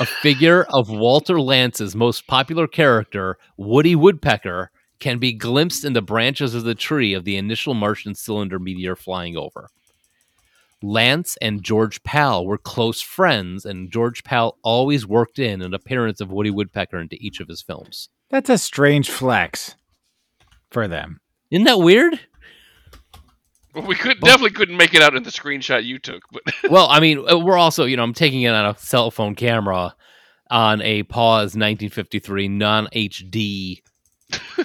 A figure of Walter Lantz's most popular character, Woody Woodpecker, can be glimpsed in the branches of the tree of the initial Martian cylinder meteor flying over. Lance and George Pal were close friends, and George Pal always worked in an appearance of Woody Woodpecker into each of his films. That's a strange flex for them. Isn't that weird? Well, we could definitely couldn't make it out in the screenshot you took, but well, I mean, uh, we're also, you know, I'm taking it on a cell phone camera on a pause 1953 non HD,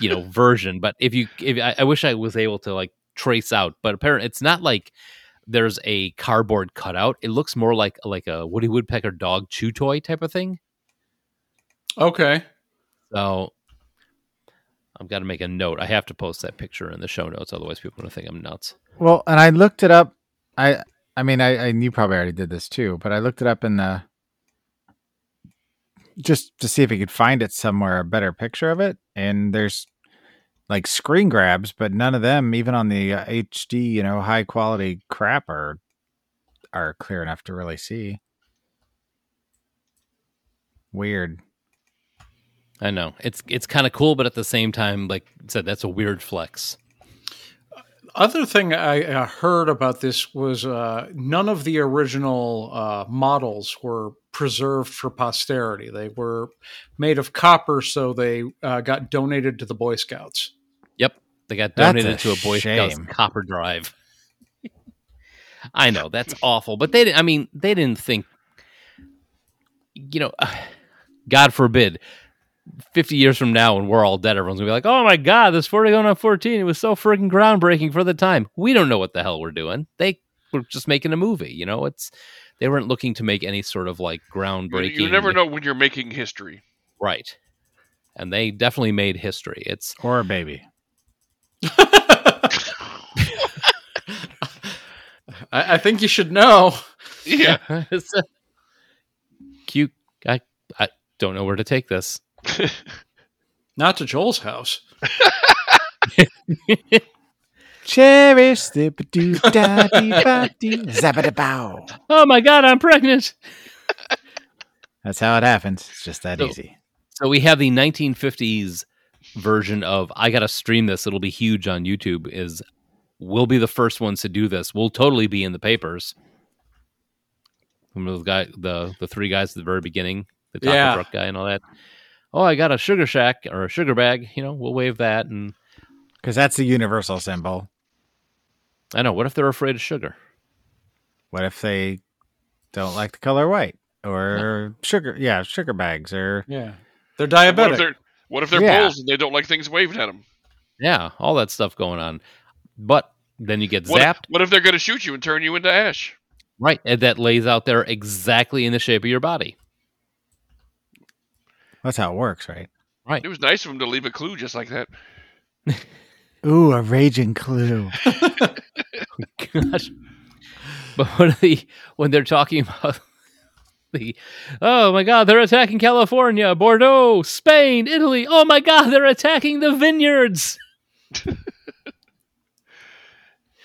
you know, version. But if you, if I, I wish I was able to like trace out, but apparently it's not like there's a cardboard cutout. It looks more like like a Woody Woodpecker dog chew toy type of thing. Okay. So I've got to make a note. I have to post that picture in the show notes, otherwise people are gonna think I'm nuts. Well, and I looked it up. I I mean, I, I you probably already did this too, but I looked it up in the just to see if I could find it somewhere a better picture of it. And there's like screen grabs, but none of them, even on the uh, HD, you know, high quality crap, are are clear enough to really see. Weird. I know it's it's kind of cool, but at the same time, like I said, that's a weird flex. Other thing I uh, heard about this was uh, none of the original uh, models were preserved for posterity. They were made of copper, so they uh, got donated to the Boy Scouts. Yep, they got donated a to a Boy Scouts copper drive. I know that's awful, but they didn't. I mean, they didn't think. You know, God forbid, fifty years from now, when we're all dead, everyone's gonna be like, "Oh my God, this forty on fourteen, it was so freaking groundbreaking for the time." We don't know what the hell we're doing. They were just making a movie. You know, it's they weren't looking to make any sort of like you, groundbreaking. you never know when you're making history. right? And they definitely made history. It's Or a baby. I, I think you should know. Yeah. it's a cute. I I don't know where to take this. Not to Joel's house. Cherish the doo da dee ba dee zabba bow. Oh my god, I'm pregnant. That's how it happens. It's just that So- easy. So we have the 1950s version of I gotta stream this. It'll be huge on YouTube. Is we'll be the first ones to do this. We'll totally be in the papers. Remember the guy, the the three guys at the very beginning, the taco Yeah. truck guy and all that. Oh, I got a sugar shack or a sugar bag. You know, we'll wave that. And Because that's the universal symbol. I know. What if they're afraid of sugar? What if they don't like the color white or sugar? Yeah, sugar bags or Yeah. They're What if diabetic. they're what if they're Yeah. bulls and they don't like things waved at them? Yeah, all that stuff going on. But then you get What, zapped. what if they're going to shoot you and turn you into ash? Right, and that lays out there exactly in the shape of your body. That's how it works, right? Right. It was nice of him to leave a clue just like that. Ooh, a raging clue. Oh gosh. But when the when they're talking about the oh my god, they're attacking California, Bordeaux, Spain, Italy. Oh my god, they're attacking the vineyards.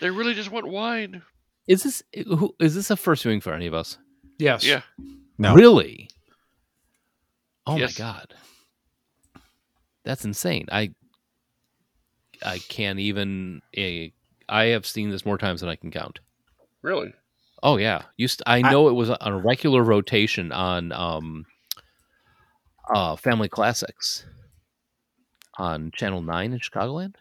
They really just want wine. Is this who, is this a first viewing for any of us? Yes. Yeah. No. Really? Oh Yes. my god. That's insane. I I can't even eh, I have seen this more times than I can count. Really? Oh yeah, used I know it was on a regular rotation on um, uh, Family Classics on Channel Nine in Chicagoland.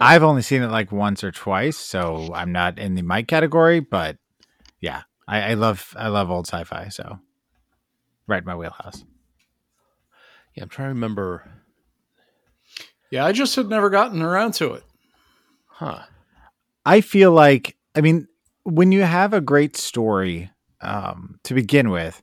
I've only seen it like once or twice, so I'm not in the Mike category. But yeah, I, I love I love old sci-fi, so right in my wheelhouse. Yeah, I'm trying to remember. Yeah, I just had never gotten around to it. Huh? I feel like I mean when you have a great story um, to begin with,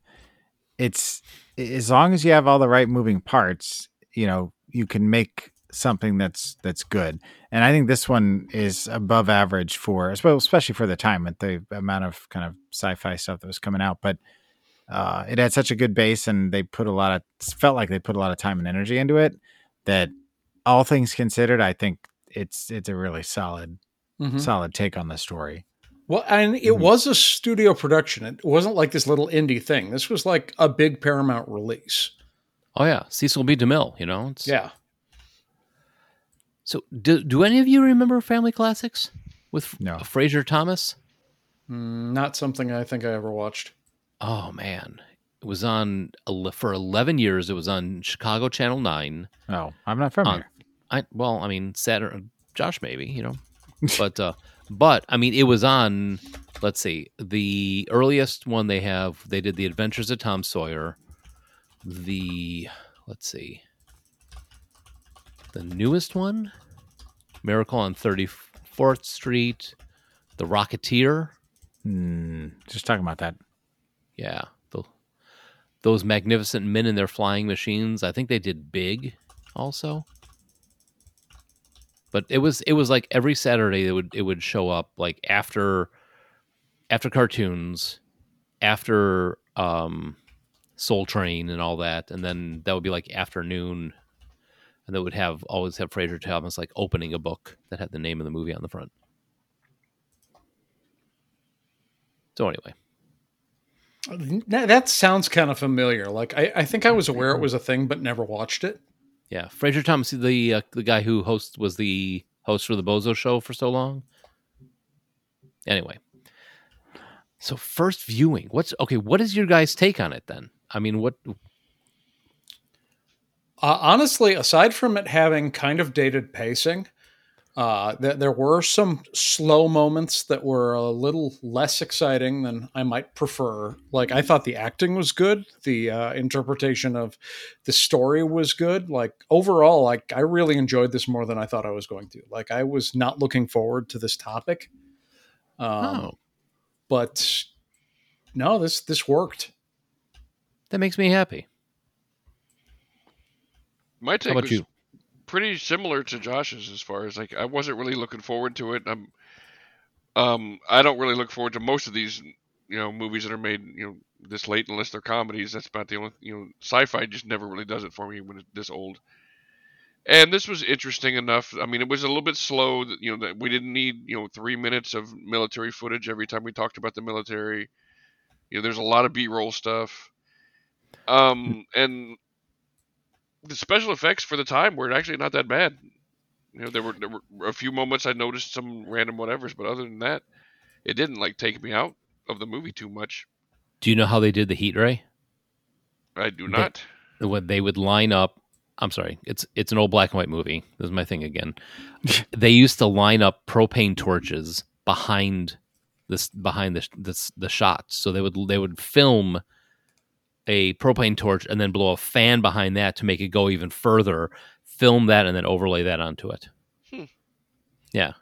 it's as long as you have all the right moving parts, you know, you can make something that's that's good. And I think this one is above average for, especially for the time with the amount of kind of sci-fi stuff that was coming out. But uh, it had such a good base, and they put a lot of felt like they put a lot of time and energy into it. That all things considered, I think it's it's a really solid Mhm. solid take on the story. Well, and it Mhm. was a studio production. It wasn't like this little indie thing. This was like a big Paramount release. Oh yeah, Cecil B. DeMille. You know. It's, Yeah. So do do any of you remember Family Classics with No. Frazier Thomas? Mm, not something I think I ever watched. Oh man, it was on for 11 years. It was on Chicago Channel Nine. Oh, I'm not from on- here. I well, I mean Saturday, Josh maybe you know, but uh, but I mean it was on. Let's see, the earliest one they have, they did the Adventures of Tom Sawyer. The let's see, the newest one, Miracle on Thirty Fourth Street, The Rocketeer. Hmm, just talking about that. Yeah, the, those magnificent men in their flying machines. I think they did Big also. But it was it was like every Saturday it would it would show up like after after cartoons, after um Soul Train and all that, and then that would be like afternoon and that would have always have Frazier Thomas like opening a book that had the name of the movie on the front. So anyway, That sounds kind of familiar. Like I, I think I was aware it was a thing, but never watched it. Yeah, Frazier Thomas, the uh, the guy who host was the host for the Bozo Show for so long. Anyway, so first viewing, what's okay? What is your guys' take on it then? I mean, what? Uh, honestly, aside from it having kind of dated pacing, uh, th- there were some slow moments that were a little less exciting than I might prefer. Like I thought the acting was good, the uh, interpretation of the story was good. Like overall, like I really enjoyed this more than I thought I was going to. Like I was not looking forward to this topic, um, Oh, but no, this this worked. that makes me happy. My take about was you? Pretty similar to Josh's as far as like I wasn't really looking forward to it. I'm, um, I don't really look forward to most of these, you know, movies that are made, you know, this late unless they're comedies. That's about the only, you know, sci-fi just never really does it for me when it's this old. And this was interesting enough. I mean, it was a little bit slow. That, you know, that we didn't need, you know, three minutes of military footage every time we talked about the military. You know, there's a lot of B-roll stuff. Um, and the special effects for the time were actually not that bad. You know, there were there were a few moments I noticed some random whatevers, but other than that, it didn't like take me out of the movie too much. Do you know how they did the heat ray? I do They- not. When they would line up. I'm sorry, it's it's an old black and white movie. This is my thing again. they used to line up propane torches behind this behind the this, the shots, so they would they would film a propane torch and then blow a fan behind that to make it go even further. Film that and then overlay that onto it. Hmm. Yeah,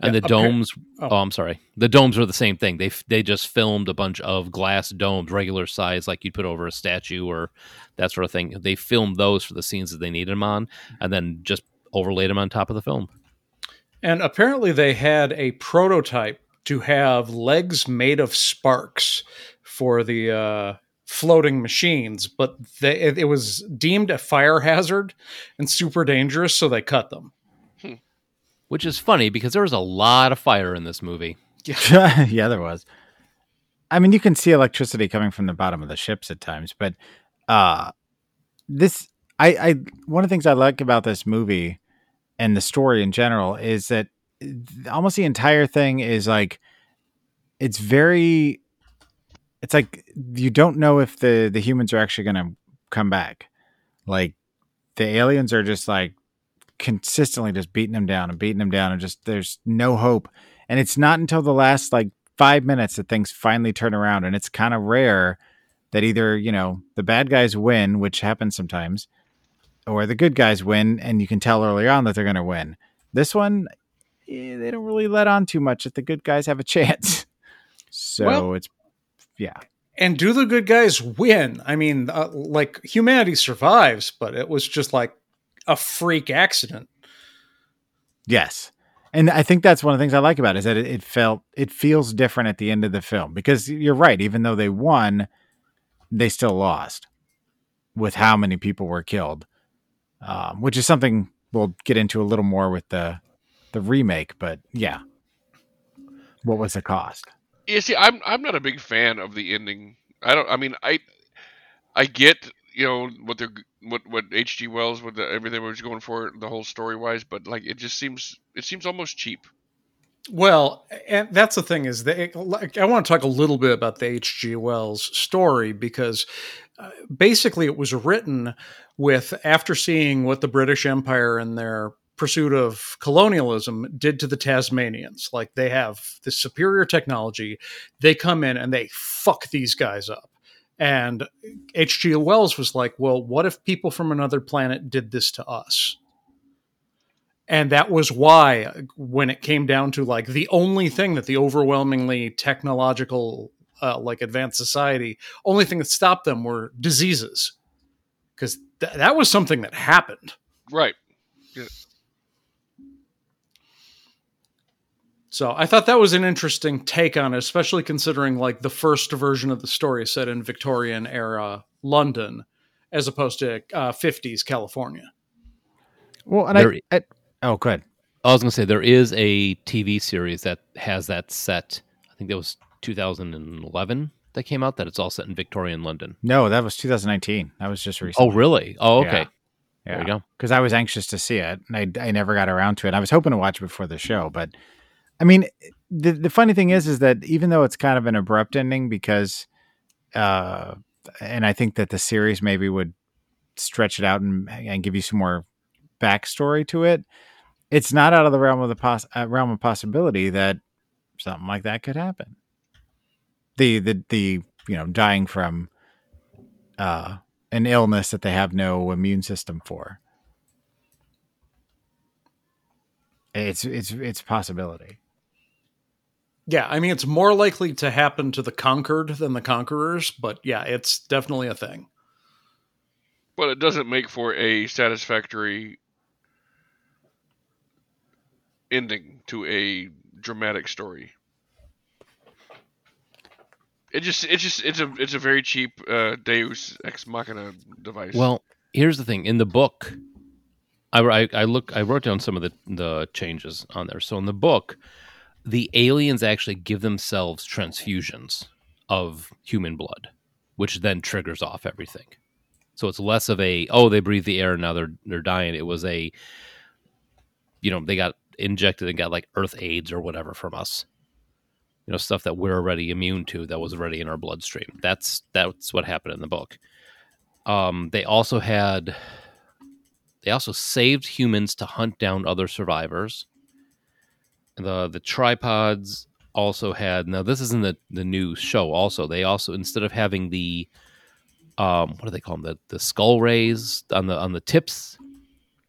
And Yeah, the appar- domes. oh. Oh. I'm sorry. The domes are the same thing. They they just filmed a bunch of glass domes, regular size, like you'd put over a statue or that sort of thing. They filmed those for the scenes that they needed them on, and then just overlaid them on top of the film. And apparently, they had a prototype to have legs made of sparks for the uh, floating machines, but they, it, it was deemed a fire hazard and super dangerous, so they cut them. Which is funny because there was a lot of fire in this movie. yeah, there was. I mean, you can see electricity coming from the bottom of the ships at times, but uh this I I one of the things I like about this movie and the story in general is that almost the entire thing is like it's very it's like you don't know if the the humans are actually going to come back. Like the aliens are just like consistently just beating them down and beating them down and just there's no hope. And it's not until the last like five minutes that things finally turn around. And it's kind of rare that either you know the bad guys win which happens sometimes or the good guys win and you can tell early on that they're going to win. This one eh, they don't really let on too much that the good guys have a chance. So Well- it's yeah And do the good guys win? I mean, uh, like humanity survives, but it was just like a freak accident. Yes. And I think that's one of the things I like about it is that it, it felt it feels different at the end of the film because you're right. Even though they won, they still lost with how many people were killed, um, which is something we'll get into a little more with the the remake. But yeah, what was the cost? Yeah, see, I'm I'm not a big fan of the ending. I don't. I mean, I I get you know what they're what what H.G. Wells with the, everything was going for the whole story wise, but like it just seems it seems almost cheap. Well, and that's the thing is that like, I want to talk a little bit about the H.G. Wells story because uh, basically it was written with after seeing what the British Empire and their pursuit of colonialism did to the Tasmanians. Like they have this superior technology, they come in and they fuck these guys up. And H.G. Wells was like, well, what if people from another planet did this to us? And that was why, when it came down to like the only thing that the overwhelmingly technological, uh, like advanced society, only thing that stopped them were diseases, because th- that was something that happened. Right. So I thought that was an interesting take on it, especially considering like the first version of the story set in Victorian era London, as opposed to uh, 50s California. Well, and There- I, I oh, good. I was going to say there is a TV series that has that set. I think that was 2011 that came out. That it's all set in Victorian London. No, that was 2019. That was just recently. Oh, really? Oh, okay. Yeah. There you go. Because I was anxious to see it, and I, I never got around to it. I was hoping to watch it before the show, but I mean, the the funny thing is, is that even though it's kind of an abrupt ending, because, uh, and I think that the series maybe would stretch it out and, and give you some more backstory to it. It's not out of the realm of the pos- uh, realm of possibility that something like that could happen. The the the you know dying from uh, an illness that they have no immune system for. It's it's it's a possibility. Yeah, I mean, it's more likely to happen to the conquered than the conquerors, but yeah, it's definitely a thing. But it doesn't make for a satisfactory ending to a dramatic story. It just it's just it's a it's a very cheap uh, Deus ex machina device. Well, here's the thing. In the book, I, I, I look I wrote down some of the the changes on there. So in the book, the aliens actually give themselves transfusions of human blood, which then triggers off everything. So it's less of a oh they breathe the air and now they're they're dying. It was a you know they got injected and got like Earth AIDS or whatever from us. You know stuff that we're already immune to that was already in our bloodstream. That's that's what happened in the book. Um, they also had they also saved humans to hunt down other survivors. The the tripods also had now this isn't the the new show. Also, they also instead of having the um what do they call them the the skull rays on the on the tips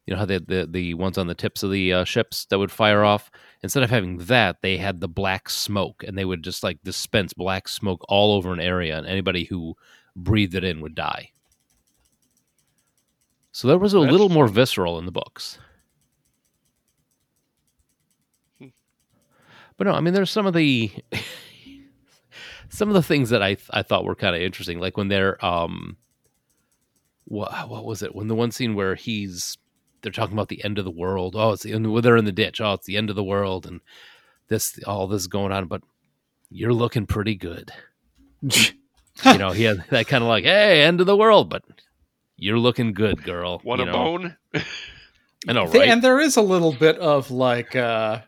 You know how they the the ones on the tips of the uh, ships that would fire off. Instead of having that, they had the black smoke, and they would just like dispense black smoke all over an area, and anybody who breathed it in would die. So there was a That's- little more visceral in the books. But no, I mean, there's some of the some of the things that I I thought were kind of interesting, like when they're um, what what was it? When the one scene where he's they're talking about the end of the world. Oh, it's the end. Well, they're in the ditch. Oh, it's the end of the world, and this all this is going on. But you're looking pretty good. you know, he had that kind of like, hey, end of the world, but you're looking good, girl. Want you a know? bone? I know, right? And there is a little bit of like uh,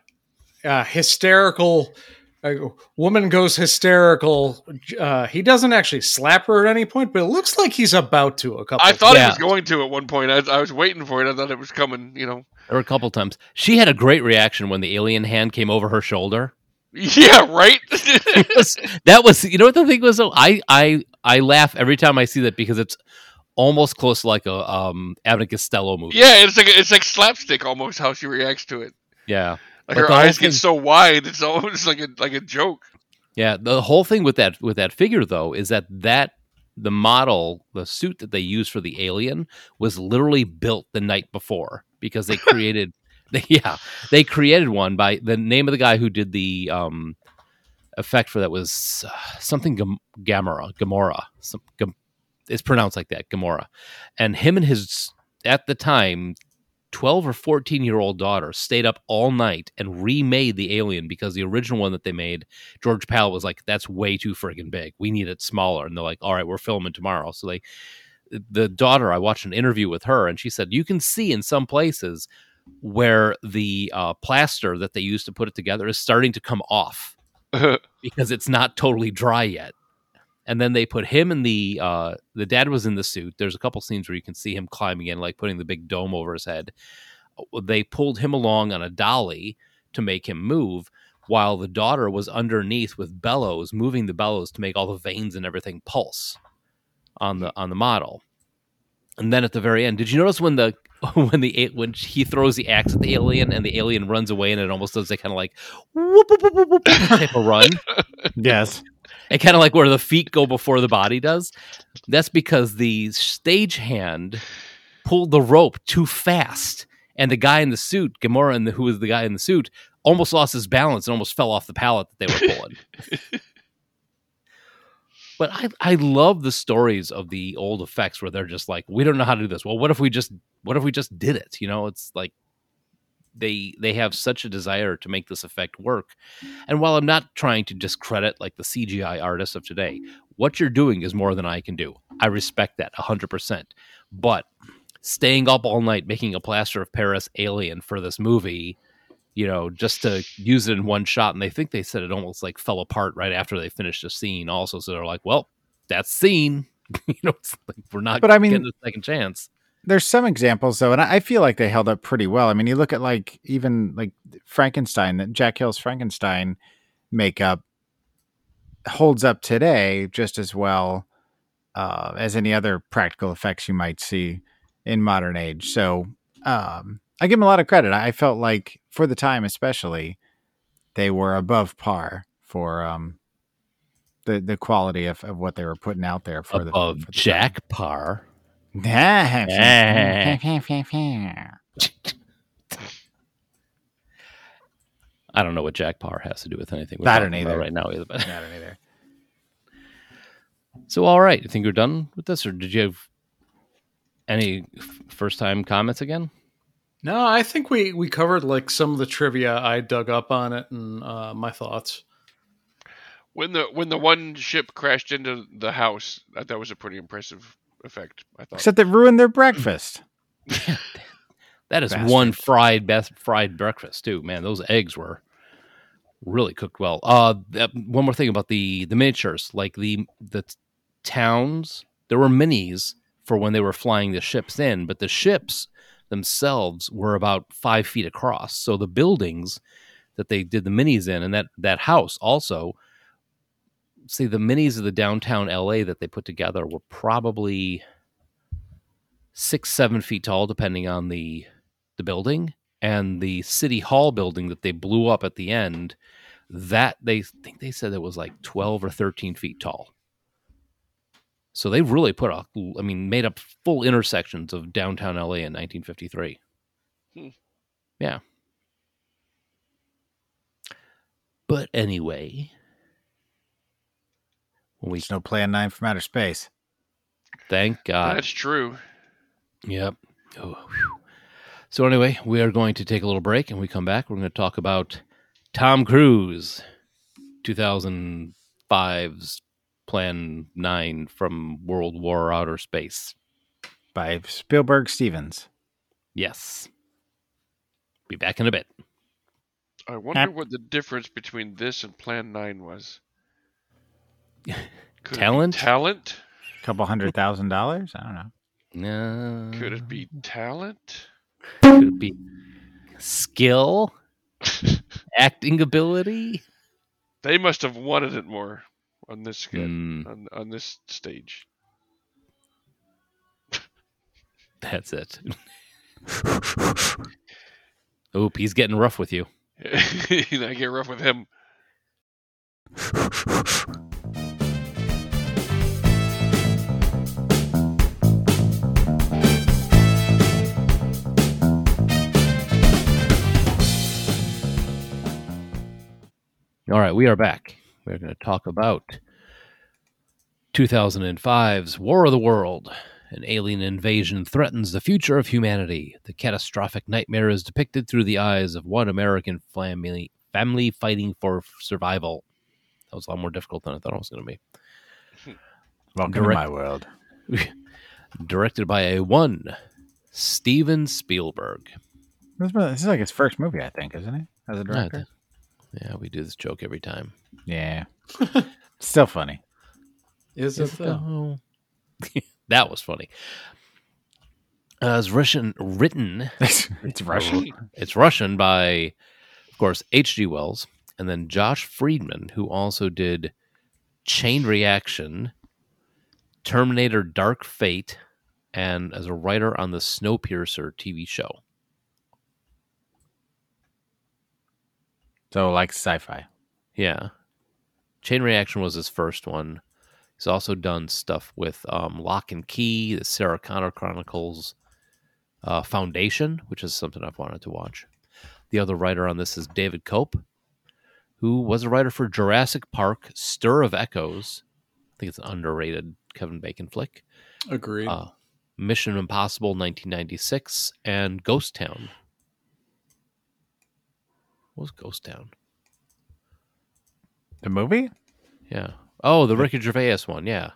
uh, hysterical. Uh, woman goes hysterical. Uh, he doesn't actually slap her at any point, but it looks like he's about to. A couple. I thought Yeah. he was going to at one point. I, I was waiting for it. I thought it was coming. You know. there were a couple times. She had a great reaction when the alien hand came over her shoulder. Yeah. Right. that was, you know what the thing was? Though? I I I laugh every time I see that because it's almost close to like a um Abbott and Costello movie. yeah. It's like it's like slapstick almost how she reacts to it. yeah. Like her eyes thing- get so wide. It's almost like a like a joke. Yeah, the whole thing with that with that figure though is that that the model, the suit that they used for the alien was literally built the night before because they created they, yeah, they created one by the name of the guy who did the um effect for that was uh, something Gam- Gamora, Gamora. Some, Gam- it's pronounced like that, Gamora. And him and his at the time 12 or 14 year old daughter stayed up all night and remade the alien because the original one that they made George Pal was like, "That's way too friggin' big. We need it smaller." And they're like, "All right, we're filming tomorrow." So they, the daughter, I watched an interview with her, and she said you can see in some places where the uh, plaster that they used to put it together is starting to come off because it's not totally dry yet. And then they put him in the uh, the dad was in the suit. There's a couple scenes where you can see him climbing in, like putting the big dome over his head. They pulled him along on a dolly to make him move while the daughter was underneath with bellows, moving the bellows to make all the veins and everything pulse on the on the model. And then at the very end, did you notice when the when the when he throws the axe at the alien and the alien runs away and it almost does a kind of like whoop, whoop, whoop, whoop, whoop type of run? yes. And kind of like where the feet go before the body does. That's because the stagehand pulled the rope too fast, and the guy in the suit, Gamora, and the, who was the guy in the suit, almost lost his balance and almost fell off the pallet that they were pulling. but I, I love the stories of the old effects where they're just like, we don't know how to do this. Well, what if we just, what if we just did it? You know, it's like they they have such a desire to make this effect work. And while I'm not trying to discredit like the CGI artists of today, what you're doing is more than I can do. I respect that 100%. But staying up all night making a plaster of Paris alien for this movie, you know, just to use it in one shot and they think they said it almost like fell apart right after they finished the scene also so they're like, "Well, that's scene." you know, it's like we're not But I mean- getting a second chance. There's some examples though, and I feel like they held up pretty well. I mean, you look at like even like Frankenstein, that Jack Hill's Frankenstein makeup holds up today just as well uh, as any other practical effects you might see in modern age. So um, I give them a lot of credit. I felt like for the time, especially, they were above par for um, the the quality of, of what they were putting out there for the Above for the Jack Paar. time. I don't know what Jack Paar has to do with anything we're I don't either. right now either. But I don't either. so, all right, you think we're done with this, or did you have any first time comments again? No, I think we we covered like some of the trivia I dug up on it and uh, my thoughts. When the when the one ship crashed into the house, that, that was a pretty impressive effect. I thought. Except it ruined their breakfast. That is Bastards. one fried best fried breakfast too. Man, those eggs were really cooked well. Uh, that- one more thing about the the miniatures, like the the towns, there were minis for when they were flying the ships in, but the ships themselves were about five feet across. So the buildings that they did the minis in, and that that house also. See, the minis of the downtown LA that they put together were probably six, seven feet tall, depending on the the building and the city hall building that they blew up at the end. That they think they said it was like twelve or thirteen feet tall. So they really put a, I mean, made up full intersections of downtown LA in 1953. Hmm. Yeah. But anyway, we There's no Plan 9 from outer space. thank God. That's true. Yep. Oh. So anyway, we are going to take a little break, and we come back. We're going to talk about Tom Cruise, 2005's Plan Nine from World War Outer Space. By Spielberg Stevens. Yes. Be back in a bit. I wonder what the difference between this and Plan 9 was. Could Talent? talent? A couple hundred thousand dollars? I don't know. No. Could it be talent? Could it be skill, acting ability? They must have wanted it more on this skit, Hmm. on, on this stage. That's it. Oop, he's getting rough with you. I get rough with him. All right, we are back. We're going to talk about 2005's War of the World. An alien invasion threatens the future of humanity. The catastrophic nightmare is depicted through the eyes of one American family, family fighting for survival. That was a lot more difficult than I thought it was going to be. Welcome Direct- to my world. Directed by a one, Steven Spielberg. This is like his first movie, I think, isn't it? As a director. Yeah, we do this joke every time. Yeah. Still funny. Is it though? that was funny. Uh, it's Russian written. it's Russian. It's Russian by, of course, H.G. Wells, and then Josh Friedman, who also did Chain Reaction, Terminator: Dark Fate, and as a writer on the Snowpiercer TV show. So like sci-fi. Yeah. Chain Reaction was his first one. He's also done stuff with um, Lock and Key, the Sarah Connor Chronicles, uh, Foundation, which is something I've wanted to watch. The other writer on this is David Koepp, who was a writer for Jurassic Park, Stir of Echoes. I think it's an underrated Kevin Bacon flick. Agreed. Uh, Mission Impossible 1996 and Ghost Town. What was Ghost Town? The movie? Yeah. Oh, the Ricky Gervais one. Yeah.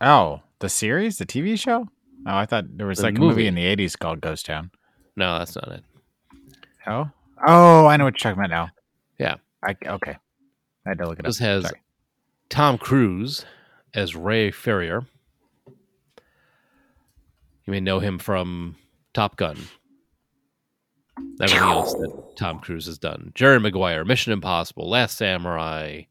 Oh, the series, the TV show? Oh, I thought there was The like a movie movie. in the '80s called Ghost Town. No, that's not it. Oh, oh, I know what you're talking about now. Yeah. I, okay, I had to look it This up. has Sorry. Tom Cruise as Ray Ferrier. You may know him from Top Gun. Everything else that Tom Cruise has done. Jerry Maguire, Mission Impossible, Last Samurai,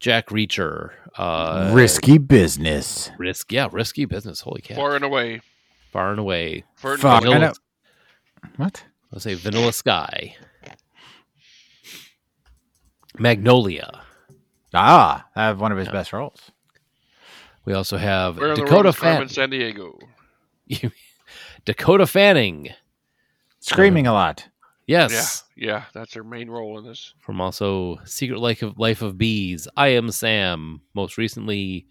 Jack Reacher, uh, risky business. risk, yeah, risky business. Holy cow! Far and away. Far and away. Far and I Vanilla, What? I'll say Vanilla Sky, Magnolia. Ah, I have one of his best roles. We also have Where Dakota Fanning. San Diego. Dakota Fanning. Screaming a lot. Yes. Yeah, yeah, that's her main role in this. From also Secret Life of Life of Bees. I am Sam. Most recently,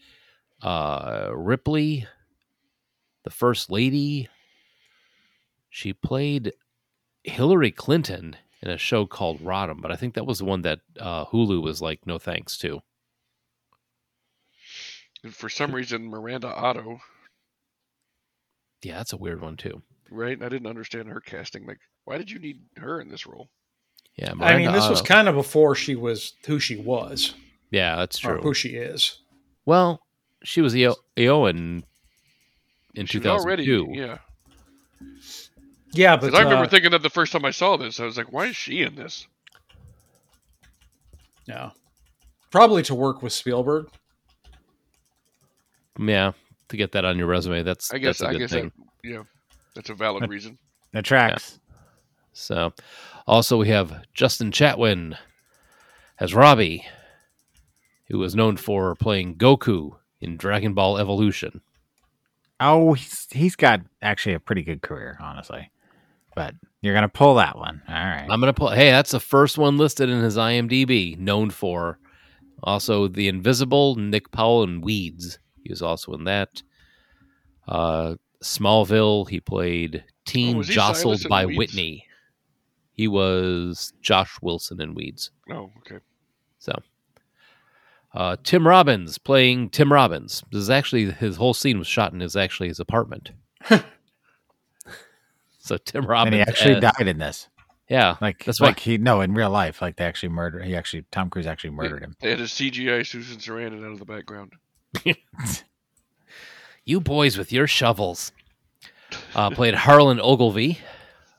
uh, Ripley, the First Lady. She played Hillary Clinton in a show called Rodham, but I think that was the one that uh, Hulu was like, no thanks to. And for some reason, Miranda Otto, Yeah, that's a weird one too. Right? I didn't understand her casting. Like, why did you need her in this role? Yeah, I mean, Miranda this was kind of before she was who she was yeah, that's or true. who she is. Well, she was EO, Éowyn in She two was thousand already, two. yeah. Yeah, but Because I remember uh, thinking that the first time I saw this, I was like, why is she in this? yeah, probably to work with Spielberg. Yeah, to get that on your resume, that's I guess, that's a I good guess, thing. that, yeah, that's a valid reason. The tracks. So, also we have Justin Chatwin as Robbie, who was known for playing Goku in Dragon Ball Evolution. Oh, he's he's got actually a pretty good career, honestly. But you're gonna pull that one. All right. I'm gonna pull. Hey, that's the first one listed in his IMDb. Known for also the Invisible, Nick Powell, and Weeds. He was also in that. Uh, Smallville. He played Teen Oh, he Jostled Silas by Weeds? Whitney. He was Josh Wilson in Weeds. Oh, okay. So, uh, Tim Robbins playing Tim Robbins. This is actually his whole scene was shot in his actually his apartment. so Tim Robbins and he actually as- died in this. Yeah, Like That's like why- he no in real life. Like they actually murdered. He actually Tom Cruise actually murdered him. They had a CGI Susan Sarandon out of the background. You boys with your shovels. Uh, played Harlan Ogilvy.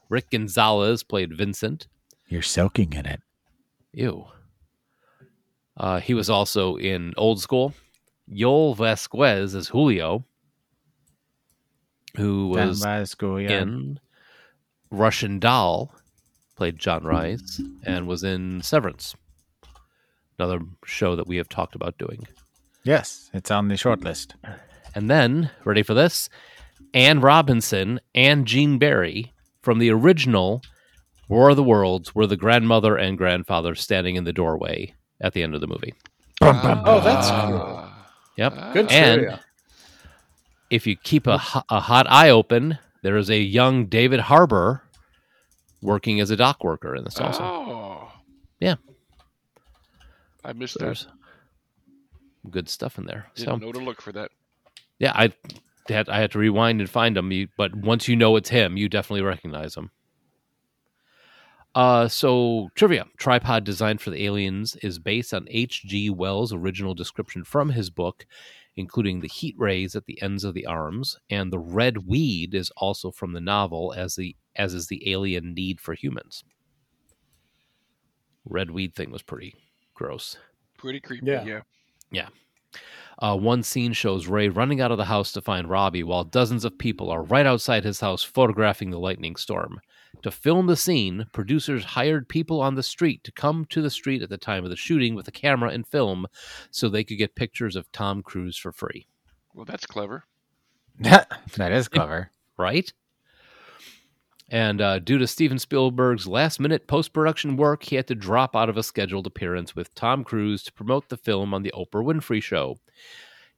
Rick Gonzalez played Vincent. You're soaking in it. Ew. Uh, he was also in Old School. Yul Vazquez is Julio, who was school, yeah. in Russian Doll, played John Rice, and was in Severance, another show that we have talked about doing. Yes, it's on the short list. And then, ready for this? Ann Robinson and Gene Barry from the original War of the Worlds were the grandmother and grandfather standing in the doorway at the end of the movie. Oh, that's cool. Yep. Ah. Good And trivia. if you keep a, a hot eye open, there is a young David Harbour working as a dock worker in this also. Oh. Yeah. I missed So that. there's good stuff in there. Didn't so know to look for that. Yeah, I had I had to rewind and find him. You, but once you know it's him, you definitely recognize him. Uh, so trivia: tripod designed for the aliens is based on H.G. Wells' original description from his book, including the heat rays at the ends of the arms, and the red weed is also from the novel, as the as is the alien need for humans. Red weed thing was pretty gross. Pretty creepy. Yeah. Yeah. Uh, one scene shows Ray running out of the house to find Robbie while dozens of people are right outside his house photographing the lightning storm. To film the scene, producers hired people on the street to come to the street at the time of the shooting with a camera and film so they could get pictures of Tom Cruise for free. Well, that's clever. that is clever. Right? And uh, due to Steven Spielberg's last minute post production work, he had to drop out of a scheduled appearance with Tom Cruise to promote the film on The Oprah Winfrey Show.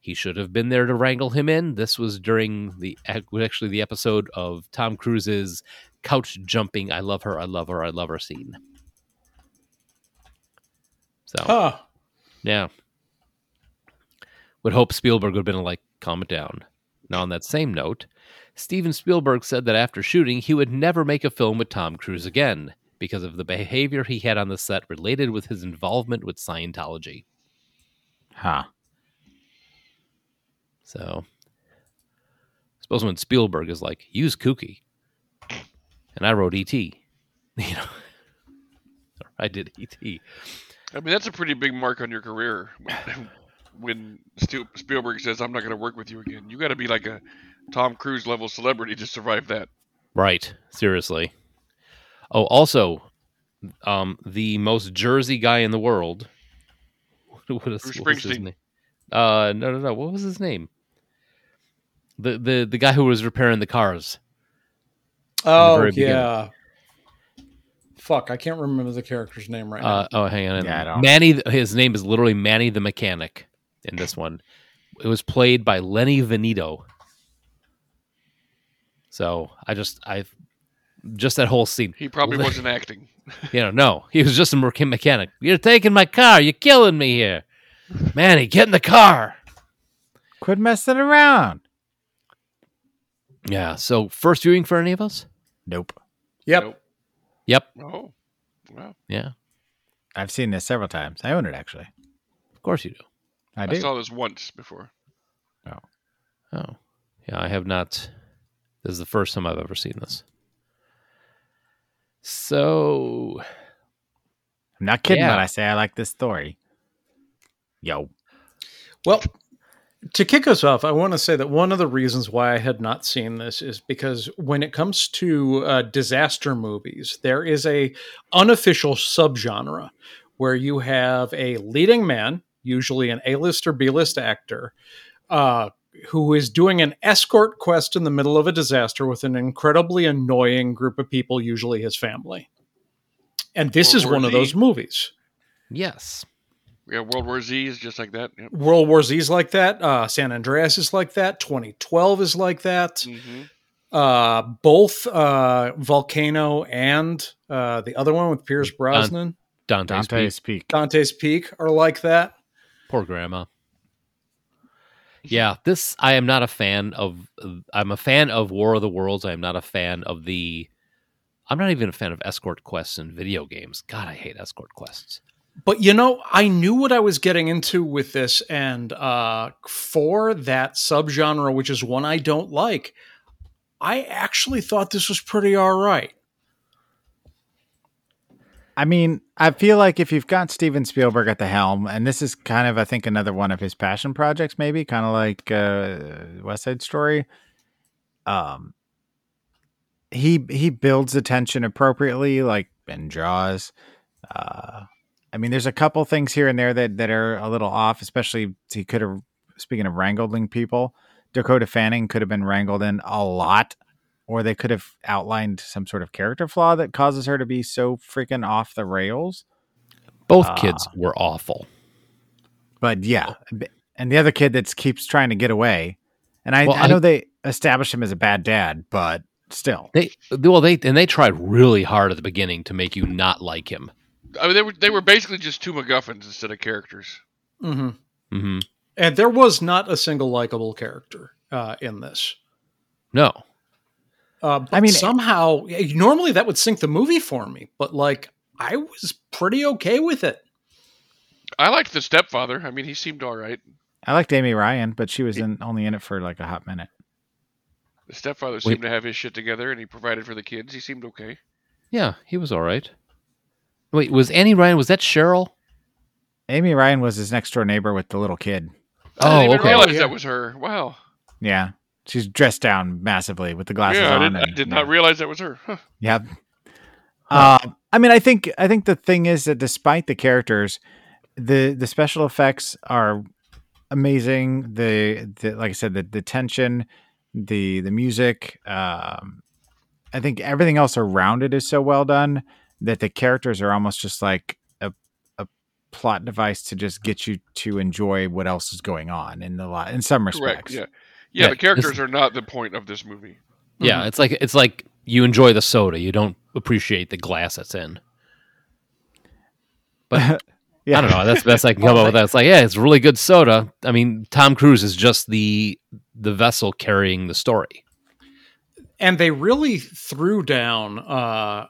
He should have been there to wrangle him in. This was during the actually the episode of Tom Cruise's couch jumping I love her, I love her, I love her scene. So Huh. yeah. Would hope Spielberg would have been like, calm it down. Now, on that same note, Steven Spielberg said that after shooting, he would never make a film with Tom Cruise again because of the behavior he had on the set related with his involvement with Scientology. Huh. So, I suppose when Spielberg is like, use kooky, and I wrote E.T., you know, I did E E.T. I mean, that's a pretty big mark on your career. When, when Spielberg says, "I'm not going to work with you again," you got to be like a Tom Cruise level celebrity to survive that. Right. Seriously. Oh, also, um, the most Jersey guy in the world. what is, Bruce what was his Springsteen. name? Uh, no, no, no. What was his name? The the the guy who was repairing the cars. Oh very beginning. yeah. Fuck, I can't remember the character's name right Uh, oh, hang on. Yeah, Manny. His name is literally Manny the mechanic in this one. It was played by Lenny Venito. So I just I just that whole scene. He probably wasn't acting. You know, no, he was just a mechanic. You're taking my car. You're killing me here, Manny. Get in the car. Quit messing around. Yeah. So first viewing for any of us? Nope. Yep. Nope. Yep. Oh, wow. Yeah. I've seen this several times. I own it actually. Of course you do. I I, saw this once before. Oh. Oh, yeah. I have not. This is the first time I've ever seen this. So I'm not kidding Yeah. when I say I like this story. Yo. Well, To kick us off, I want to say that one of the reasons why I had not seen this is because when it comes to uh, disaster movies, there is a unofficial subgenre where you have a leading man, usually an A-list or B-list actor, uh, who is doing an escort quest in the middle of a disaster with an incredibly annoying group of people, usually his family. And this World is War one of those movies. Yes. Yeah, World War Z is just like that. Yep. World War Z is like that. Uh, San Andreas is like that. 2012 is like that. hmm Uh, both uh, Volcano and uh, the other one with Pierce Brosnan, Dante's, Dante's Peak. Peak. Dante's Peak, are like that. Poor grandma. Yeah, this I am not a fan of. I'm a fan of War of the Worlds. I am not a fan of the. I'm not even a fan of escort quests in video games. God, I hate escort quests. But you know, I knew what I was getting into with this, and uh, for that subgenre, which is one I don't like, I actually thought this was pretty all right. I mean, I feel like if you've got Steven Spielberg at the helm, and this is kind of, I think, another one of his passion projects, maybe kind of like uh, West Side Story. Um, he he builds the tension appropriately, like in Jaws. Uh, I mean, there's a couple things here and there that that are a little off. Especially he could have. Speaking of wrangling people, Dakota Fanning could have been wrangled in a lot or they could have outlined some sort of character flaw that causes her to be so freaking off the rails. Both Ah. kids were awful. But yeah, and the other kid that keeps trying to get away, and I, Well, I I- know they established him as a bad dad, but still, They well they and they tried really hard at the beginning to make you not like him. I mean, they were they were basically just two MacGuffins instead of characters. hmm hmm And there was not a single likable character uh, in this. No, Uh, but I mean- somehow, normally that would sink the movie for me, but like I was pretty okay with it. I liked the stepfather. I mean, he seemed all right. I liked Amy Ryan, but she was in only in it for like a hot minute. The stepfather Wait. seemed to have his shit together, and he provided for the kids. He seemed okay. yeah, he was all right. Wait, was Annie Ryan? Was that Cheryl? Amy Ryan was his next door neighbor with the little kid. I didn't Oh, even okay. realize yeah. that was her. Wow. Yeah, she's dressed down massively with the glasses yeah, I, on. did, I and- did yeah. not realize that was her. Huh. Yep. Uh, I mean, I think I think the thing is that despite the characters, the the special effects are amazing. The, the like I said, the the tension, the the music. Um, I think everything else around it is so well done that the characters are almost just like a a plot device to just get you to enjoy what else is going on in the lot in some Correct. respects. Yeah. Yeah. Yeah, the characters this- are not the point of this movie. Yeah, it's like it's like you enjoy the soda, you don't appreciate the glass that's in. But Yeah. I don't know. That's the best I can come up with. That it's like, yeah, it's really good soda. I mean, Tom Cruise is just the the vessel carrying the story. and they really threw down uh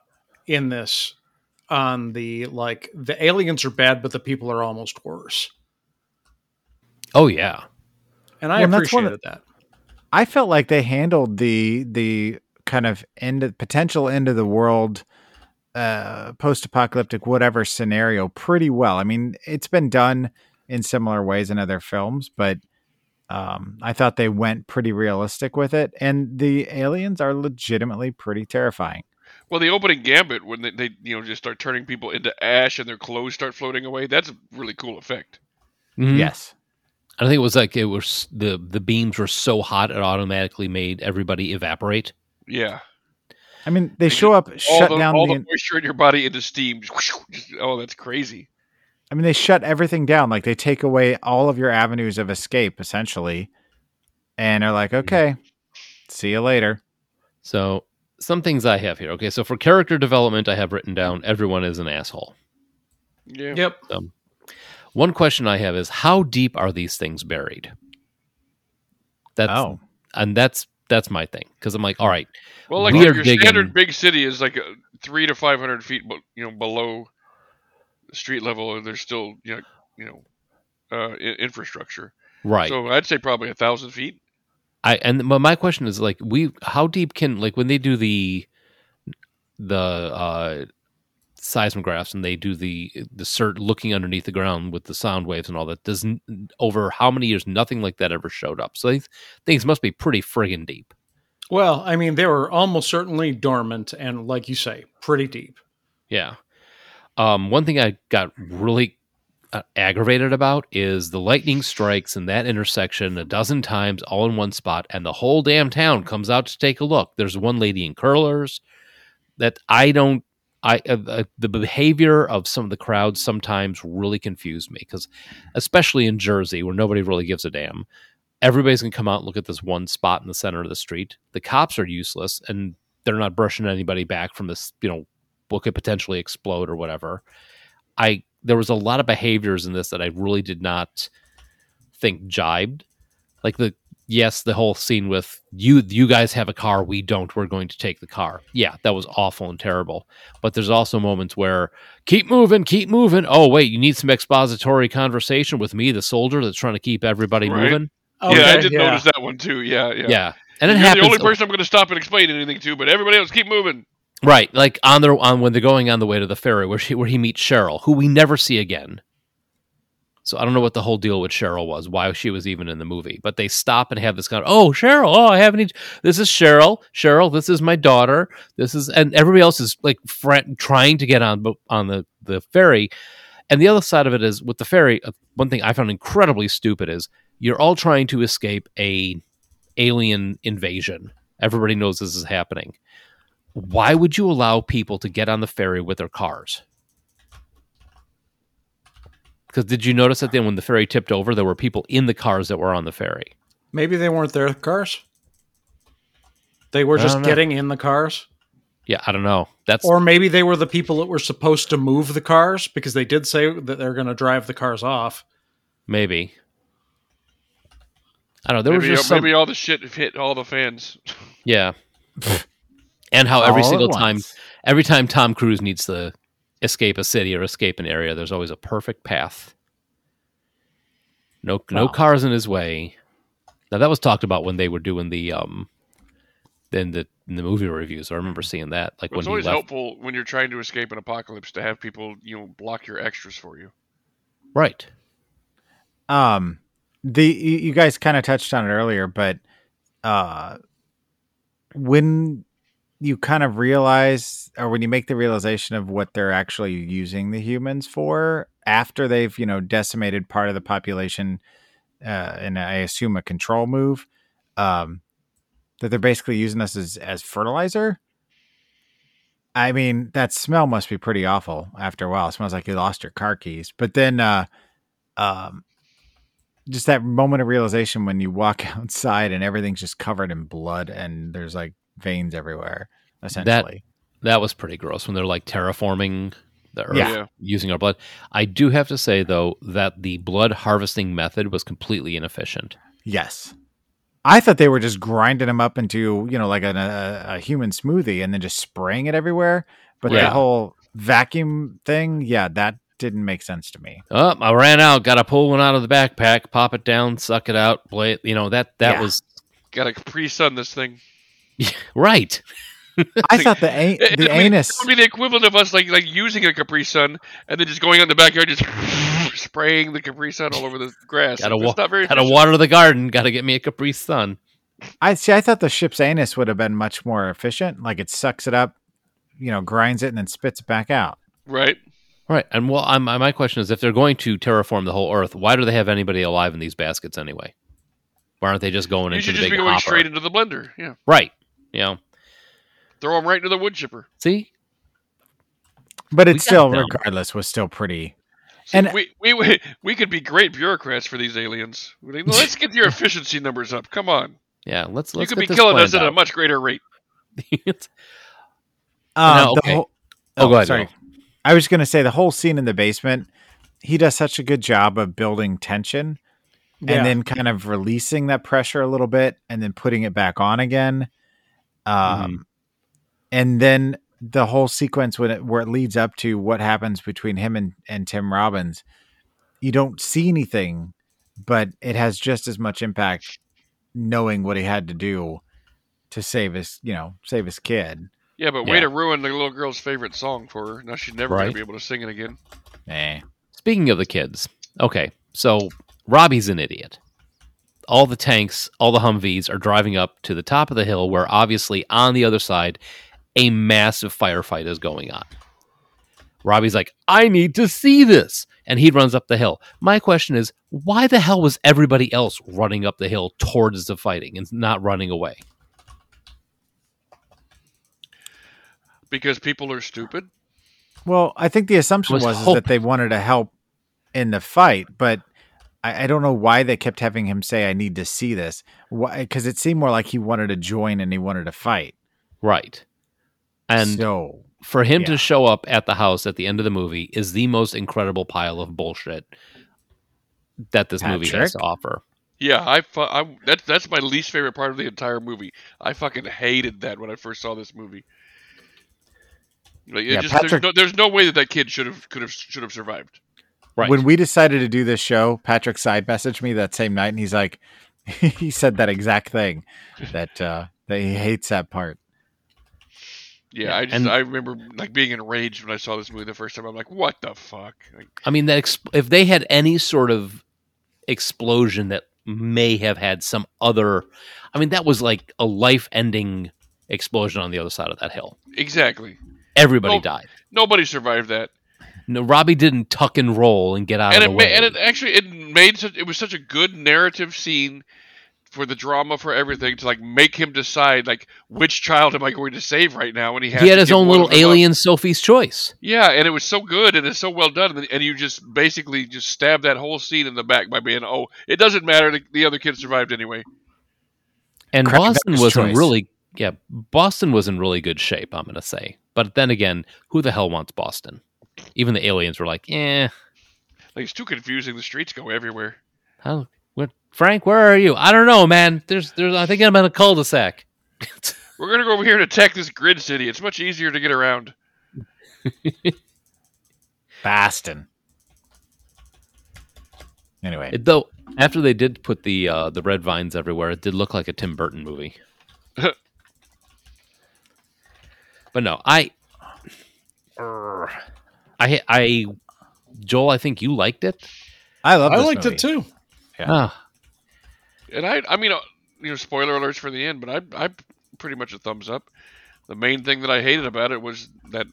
in this on the like the aliens are bad but the people are almost worse Oh yeah, and i Well, and that's one appreciated of- that I felt like they handled the the kind of end of, potential end of the world uh post-apocalyptic whatever scenario pretty well. I mean, it's been done in similar ways in other films, but um I thought they went pretty realistic with it and the aliens are legitimately pretty terrifying. Well, the opening gambit when they, they you know just start turning people into ash and their clothes start floating away. That's a really cool effect. Mhm. Yes. I think it was like it was the the beams were so hot it automatically made everybody evaporate. Yeah. I mean, they show up All shut the, down all the the moisture in your body into steam. Oh, that's crazy. I mean, they shut everything down. Like they take away all of your avenues of escape, essentially, and are like, mm-hmm. "Okay, see you later." So some things I have here. Okay, so for character development, I have written down everyone is an asshole. Yeah. yep One question I have is how deep are these things buried? That's oh, and that's that's my thing because I'm like, all right, Well, like We your digging- standard big city is like a three to five hundred feet, be- you know, below street level, and there's still you know, you know, uh, i- infrastructure. right. So I'd say probably a thousand feet. I and my my question is like, we how deep can like when they do the the uh seismographs and they do the the cert looking underneath the ground with the sound waves and all that. Doesn't over how many years nothing like that ever showed up. So these things must be pretty friggin' deep. Well, I mean, they were almost certainly dormant and, like you say, pretty deep. Yeah. Um, one thing I got really uh, aggravated about is the lightning strikes in that intersection a dozen times all in one spot, and the whole damn town comes out to take a look. There's one lady in curlers that I don't. I uh, the behavior of some of the crowds sometimes really confused me because, especially in Jersey where nobody really gives a damn, everybody's gonna come out and look at this one spot in the center of the street. The cops are useless and they're not brushing anybody back from this, you know, what could potentially explode or whatever. I there was a lot of behaviors in this that I really did not think jibed. Like the yes, the whole scene with you you guys have a car, we don't, we're going to take the car. Yeah, that was awful and terrible. But there's also moments where keep moving, keep moving. Oh, wait, you need some expository conversation with me, the soldier that's trying to keep everybody Right. moving. Oh, yeah, I did yeah. notice that one too. Yeah, yeah. Yeah. And it You're happens the only person I'm going to stop and explain anything to, but everybody else keep moving. Right, like on their on when they're going on the way to the ferry, where she where he meets Cheryl, who we never see again. So I don't know what the whole deal with Cheryl was, why she was even in the movie. But they stop and have this kind of, oh Cheryl, oh I haven't. This is Cheryl, Cheryl. This is my daughter. This is, and everybody else is like fr- trying to get on on the the ferry. And the other side of it is with the ferry. uh, One thing I found incredibly stupid is you're all trying to escape a alien invasion. Everybody knows this is happening why would you allow people to get on the ferry with their cars? Because did you notice that then when the ferry tipped over, there were people in the cars that were on the ferry? Maybe they weren't their cars. They were just getting in the cars. Yeah, I don't know. That's Or maybe they were the people that were supposed to move the cars because they did say that they're going to drive the cars off. maybe. I don't know. There maybe, was just some, maybe all the shit hit all the fans. yeah. and how every All single time, once. every time Tom Cruise needs to escape a city or escape an area, there's always a perfect path. No, no cars in his way. Now that was talked about when they were doing the um, then the in the movie reviews. I remember seeing that, like It's when he always left. helpful when you're trying to escape an apocalypse to have people, you know, block your extras for you. Right. um the you, you guys kind of touched on it earlier but uh when you kind of realize or when you make the realization of what they're actually using the humans for after they've you know decimated part of the population uh and i assume a control move um that they're basically using us as as fertilizer? I mean that smell must be pretty awful after a while. It smells like you lost your car keys. But then uh um just that moment of realization when you walk outside and everything's just covered in blood and there's like veins everywhere essentially That was pretty gross when they're like terraforming the earth Yeah. Yeah. using our blood. I do have to say though that the blood harvesting method was completely inefficient. yes i thought they were just grinding them up into you know like an, a, a human smoothie and then just spraying it everywhere but the Yeah. whole vacuum thing yeah that didn't make sense to me Oh, I ran out. Got to pull one out of the backpack, pop it down, suck it out, play it. You know that that Yeah. was Got to pre-sun this thing. right. i thought the, a- the I mean, anus It would be the equivalent of us like like using a Capri Sun and then just going out in the backyard just spraying the Capri Sun all over the grass. Got to It's wa- not very got to efficient. water the garden. Got to get me a Capri Sun. i see i thought the ship's anus would have been much more efficient like it sucks it up you know grinds it and then spits it back out Right. Right. And well, I'm, my question is, if they're going to terraform the whole Earth, why do they have anybody alive in these baskets anyway? Why aren't they just going You into should the just big be going hopper? straight into the blender. Yeah. Right. You know. Throw them right into the wood chipper. See, but We it still them. regardless was still pretty See, And- we, we we we could be great bureaucrats for these aliens. Let's get your efficiency numbers up. Come on, yeah. Let's you let's could get be this killing us planned at a much greater rate. Um, No, okay. whole- Oh, go ahead, Sorry, Will. I was going to say the whole scene in the basement. He does such a good job of building tension Yeah. and then kind of releasing that pressure a little bit and then putting it back on again. Um, Mm-hmm. and then the whole sequence when it, where it leads up to what happens between him and, and Tim Robbins, you don't see anything, but it has just as much impact knowing what he had to do to save his, you know, save his kid. Yeah, but way to ruin the little girl's favorite song for her. Now she's never Right. gonna be able to sing it again. Eh. Speaking of the kids, okay, so Robbie's an idiot. All the tanks, all the Humvees are driving up to the top of the hill where obviously on the other side a massive firefight is going on. Robbie's like, I need to see this. And he runs up the hill. My question is, why the hell was everybody else running up the hill towards the fighting and not running away? Because people are stupid. Well, I think the assumption Was was, that they wanted to help in the fight, but I, I don't know why they kept having him say, "I need to see this," because it seemed more like he wanted to join and he wanted to fight. Right. And so, for him Yeah. to show up at the house at the end of the movie is the most incredible pile of bullshit that this movie has to offer. Yeah, I, fu- I that's that's my least favorite part of the entire movie. I fucking hated that when I first saw this movie. Like, Yeah, just, there's, Patrick- no, there's no way that that kid should have could have should have survived. Right. when we decided to do this show, Patrick side messaged me that same night, and he's like, he said that exact thing that uh, that he hates that part. Yeah, Yeah, I just and- I remember like being enraged when I saw this movie the first time. I'm like, what the fuck? Like, I mean, that exp- if they had any sort of explosion that may have had some other, I mean, that was like a life-ending explosion on the other side of that hill. exactly. Everybody Well, died. Nobody survived that. No, Robbie didn't tuck and roll and get out and of it the ma- way. and it actually it made such it was such a good narrative scene for the drama for everything to like make him decide like which child am I going to save right now and he has he had his own little of them up. alien Sophie's choice. Yeah, and it was so good and it's so well done, and, and you just basically just stab that whole scene in the back by being, oh, it doesn't matter, the, the other kid survived anyway. And Craig Boston Becker's was in really, yeah, Boston was in really good shape. I'm going to say, but then again, who the hell wants Boston? Even the aliens were like, eh. Like it's too confusing. The streets go everywhere. How, what, Frank, where are you? I don't know, man. There's, there's. I think I'm in a cul-de-sac. We're gonna go over here and attack this grid city. It's much easier to get around. Baston. Anyway, It, though, after they did put the uh, the red vines everywhere, it did look like a Tim Burton movie. but no, I, I, I, Joel, I think you liked it. I love. It. I liked movie. it too. Yeah. Ah, And I, I mean, uh, you know, spoiler alerts for the end, but I, I pretty much a thumbs up. The main thing that I hated about it was that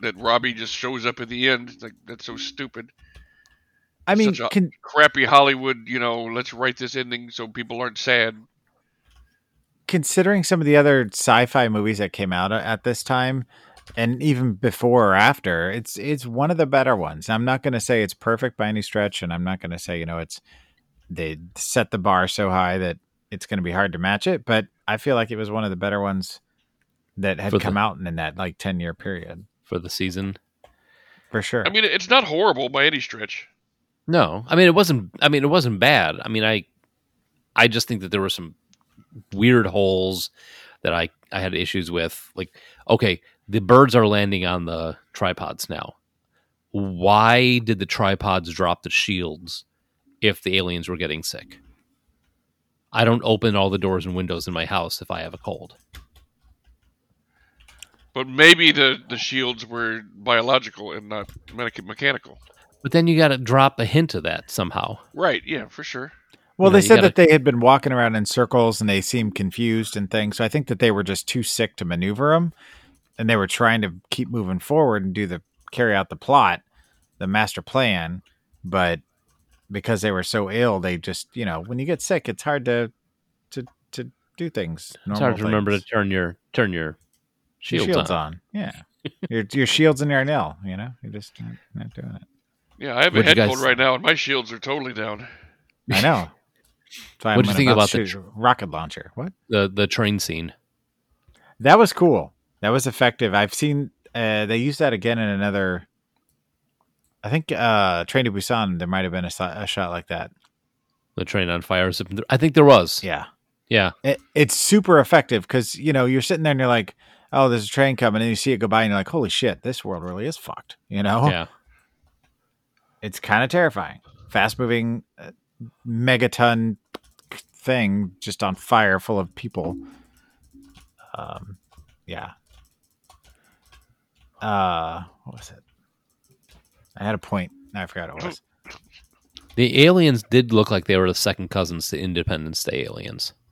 that Robbie just shows up at the end. It's like that's so stupid. I mean, Such a- can, Crappy Hollywood, you know. Let's write this ending so people aren't sad. considering some of the other sci-fi movies that came out at this time and even before or after it's it's one of the better ones i'm not going to say it's perfect by any stretch and i'm not going to say you know it's they set the bar so high that it's going to be hard to match it but i feel like it was one of the better ones that had For the- come out in that like 10 year period for the season. for sure I mean, it's not horrible by any stretch. No, I mean it wasn't. I mean it wasn't bad. I mean I, I just think that there were some weird holes that I I had issues with. Like, okay, the birds are landing on the tripods now. Why did the tripods drop the shields if the aliens were getting sick? I don't open all the doors and windows in my house if I have a cold. But maybe the, the shields were biological and not mechanical. But then you got to drop a hint of that somehow. Right? Yeah, for sure. Well, You know, they you said gotta- that they had been walking around in circles and they seemed confused and things. So I think that they were just too sick to maneuver them, and they were trying to keep moving forward and do the carry out the plot, the master plan. But because they were so ill, they just you know when you get sick, it's hard to to to do things. It's normal hard to remember to turn your turn your Your shields, shields on. on. Yeah, your your shields in your nail. You know, you're just not, not doing it. Yeah, I have a What'd head guys- cold right now, and my shields are totally down. I know. So what do you think about about the shoot rocket launcher? What? The the train scene. That was cool. That was effective. I've seen uh, they used that again in another. I think uh Train to Busan. There might have been a, a shot like that. The train on fire. I think there was. Yeah, Yeah. it, it's super effective because you know you're sitting there and you're like, oh, there's a train coming, and you see it go by, and you're like, holy shit, this world really is fucked. You know, Yeah. it's kind of terrifying. Fast moving, uh, megaton thing just on fire, full of people. Um, yeah, uh, what was it? I had a point. I forgot what it was. The aliens did look like they were the second cousins to Independence Day aliens.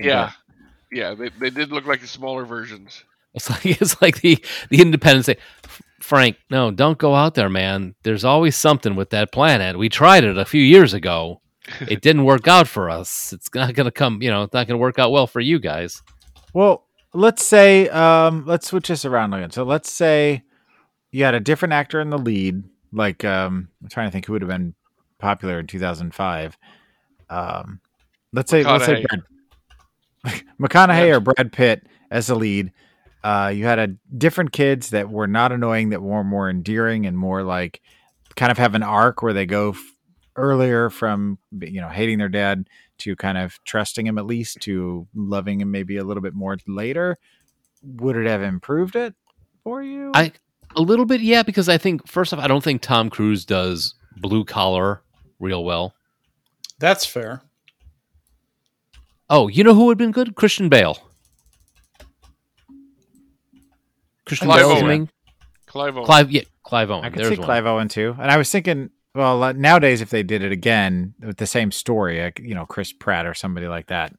Yeah, bit. yeah, they, they did look like the smaller versions. It's like it's like the the Independence Day. Frank, no, don't go out there, man. There's always something with that planet. We tried it a few years ago. It didn't work out for us. It's not going to come. You know, it's not going to work out well for you guys. Well, let's say um let's switch this around again. So let's say you had a different actor in the lead, like um I'm trying to think who would have been popular in 2005. Um let's say let's say Brad, McConaughey Yeah. or Brad Pitt as the lead. Uh you had a different kids that were not annoying that were more endearing and more like kind of have an arc where they go f- earlier from you know hating their dad to kind of trusting him at least to loving him maybe a little bit more later would it have improved it for you I a little bit, yeah, because I think first off, I don't think Tom Cruise does blue collar real well. That's fair. Oh, you know who would have been good? Christian Bale. Christian Clive Bale. Owen. Clive Owen. Clive, yeah, Clive Owen. i could There's see one. clive owen too and i was thinking well uh, nowadays if they did it again with the same story like you know chris pratt or somebody like that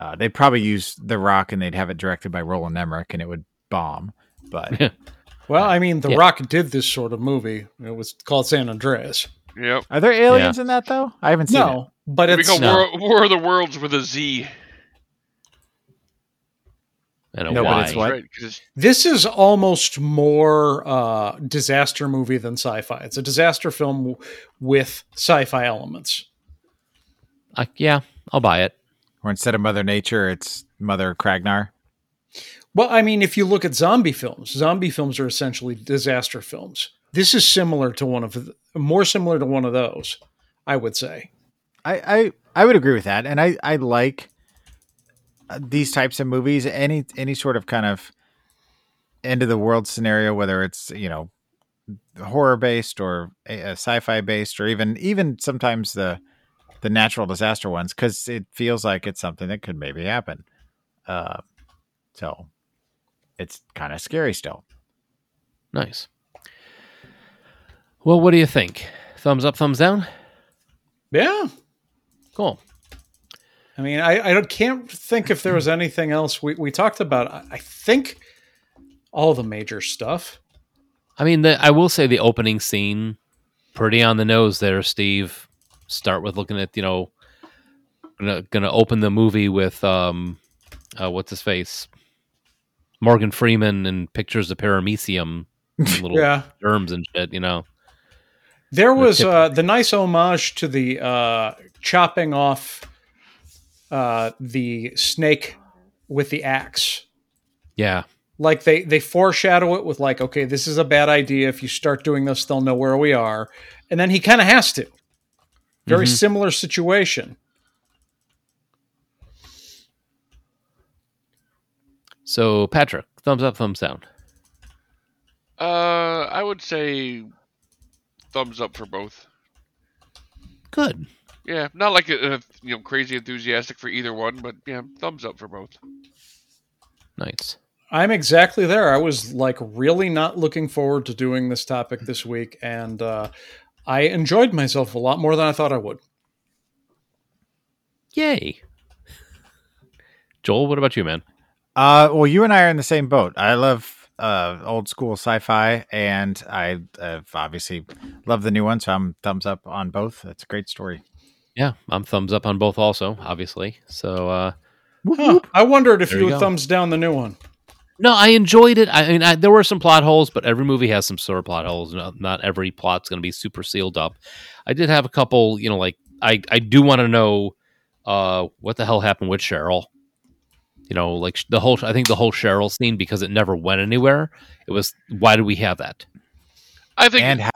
uh, they'd probably use the rock and they'd have it directed by roland emmerich and it would bomb but Well, I mean, The Yeah. Rock did this sort of movie. It was called San Andreas. Yep. are there aliens in that though i haven't seen it No, but It'd be it's called No. War, War of the Worlds with a Z. And a No, but Y. it's what? Right, 'cause it's- This is almost more uh, disaster movie than sci-fi. It's a disaster film with sci-fi elements. I, yeah, I'll buy it. or instead of mother nature it's mother kragnar Well, I mean, if you look at zombie films, zombie films are essentially disaster films. This is similar to one of the, more similar to one of those, I would say. I, I I would agree with that, and I I like uh, these types of movies. Any any sort of kind of end of the world scenario, whether it's you know horror based or a, a sci-fi based, or even even sometimes the the natural disaster ones, because it feels like it's something that could maybe happen. Uh, so it's kind of scary still. Nice. Well, what do you think? Thumbs up, thumbs down? Yeah. Cool. I mean, I, I can't think if there was anything else we, we talked about. I, think all the major stuff. I mean, the, I will say the opening scene, pretty on the nose there, Steve. Start with looking at, you know, gonna, gonna open the movie with, um, uh, what's his face? Morgan Freeman and pictures of paramecium, little Yeah. germs and shit, you know. There was uh, the nice homage to the uh, chopping off uh, the snake with the axe. Yeah. Like they they foreshadow it with like, okay, this is a bad idea. If you start doing this, they'll know where we are. And then he kind of has to. Very Mhm. similar situation. So, Patrick, thumbs up, thumbs down. Uh, I would say thumbs up for both. Good. Yeah, not like a, a, you know crazy enthusiastic for either one, but yeah, thumbs up for both. Nice. I'm exactly there. I was like really not looking forward to doing this topic this week, and uh, I enjoyed myself a lot more than I thought I would. Yay. Joel, what about you, man? Uh, well, you and I are in the same boat. I love uh, old school sci-fi, and I uh, obviously love the new one. So I'm thumbs up on both. That's a great story. Yeah, I'm thumbs up on both also, obviously. So, uh, Huh. I wondered if There you you would thumbs down the new one. No, I enjoyed it. I mean, I, there were some plot holes, but every movie has some sort of plot holes. Not, not every plot's going to be super sealed up. I did have a couple, you know, like I, I do want to know uh, what the hell happened with Cheryl. You know, like the whole, I think the whole Cheryl scene because it never went anywhere. It was why do we have that? I think And ha-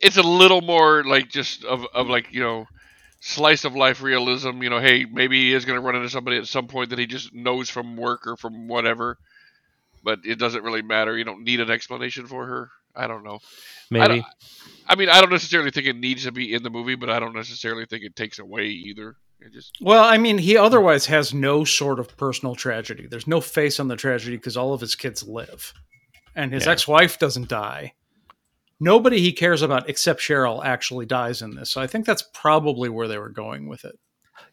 it's a little more like just of, of like you know slice of life realism you know hey maybe he is going to run into somebody at some point that he just knows from work or from whatever but it doesn't really matter you don't need an explanation for her i don't know Maybe. don't- i mean i don't necessarily think it needs to be in the movie but i don't necessarily think it takes away either it just Well, I mean, he otherwise has no sort of personal tragedy. There's no face on the tragedy because all of his kids live. and his Yeah. ex-wife doesn't die. Nobody he cares about except Cheryl actually dies in this. So I think that's probably where they were going with it.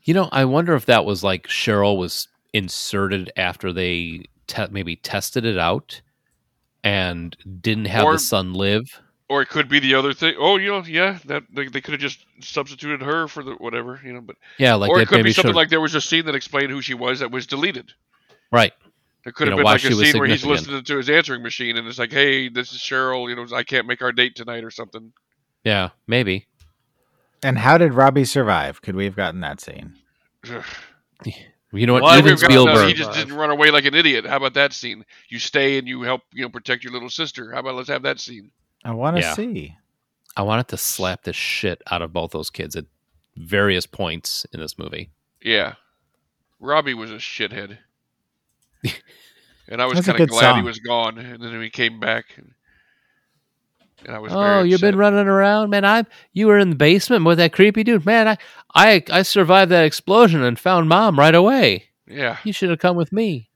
You know, I wonder if that was like Cheryl was inserted after they te- maybe tested it out and didn't have Or- the son live. Or it could be the other thing. Oh, you know, yeah, that they, they could have just substituted her for the whatever, you know. But Yeah, like or it could maybe be something showed- like there was a scene that explained who she was that was deleted. right. There could You have know, been like a scene where he's listening to his answering machine and it's like, "Hey, this is Cheryl. You know, I can't make our date tonight or something." Yeah, maybe. And how did Robbie survive? Could we have gotten that scene? You know what? Well, Even We've got- no, Spielberg. he just didn't run away like an idiot. How about that scene? You stay and you help, you know, protect your little sister. How about let's have that scene? I want to Yeah. see. I wanted to slap the shit out of both those kids at various points in this movie. Yeah, Robbie was a shithead, and I was kind of glad he was gone. And then he came back, and, and I was. Oh, you've been running around, man. I you were in the basement with that creepy dude, man. I I I survived that explosion and found mom right away. Yeah, You should have come with me.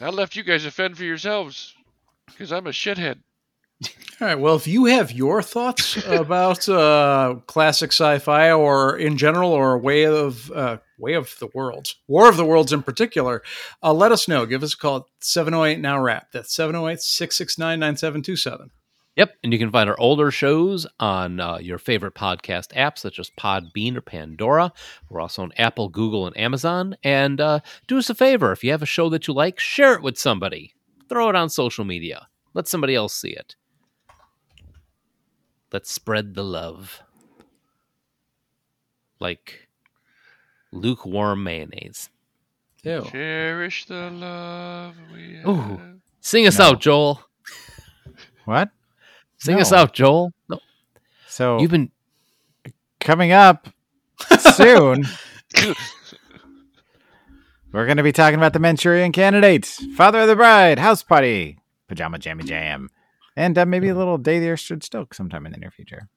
I left you guys to fend for yourselves because I'm a shithead. All right. Well, if you have your thoughts about uh, classic sci-fi, or in general, or Way of uh, Way of the Worlds, War of the Worlds in particular, uh, let us know. Give us a call at 708 Now Wrap. That's 708 669 9727. Yep, and you can find our older shows on uh, your favorite podcast apps such as Podbean or Pandora. We're also on Apple, Google, and Amazon. And uh, do us a favor if you have a show that you like, share it with somebody. Throw it on social media. Let somebody else see it. Let's spread the love. Like lukewarm mayonnaise. Ew. Cherish the love we have. Ooh. Sing us No. out, Joel. What? Sing us out, Joel. No, So you've been coming up soon, we're going to be talking about the Manchurian Candidate, Father of the Bride, House Party, Pajama Jammy Jam, and uh, maybe a little Day the Earth Stood Still sometime in the near future.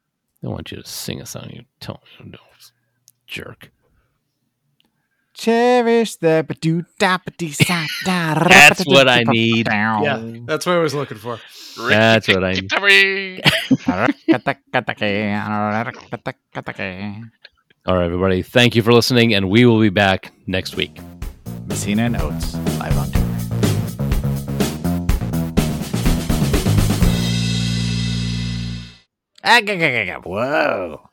I want you to sing a song. you. Tell me, no, jerk. Cherish the ba-doo da ba-dee sa da ra That's what I need. Yeah, that's what I was looking for. That's what I- Rikki-tikki-tavi. All right, everybody. Thank you for listening, and we will be back next week. Messina and Oates live on Whoa.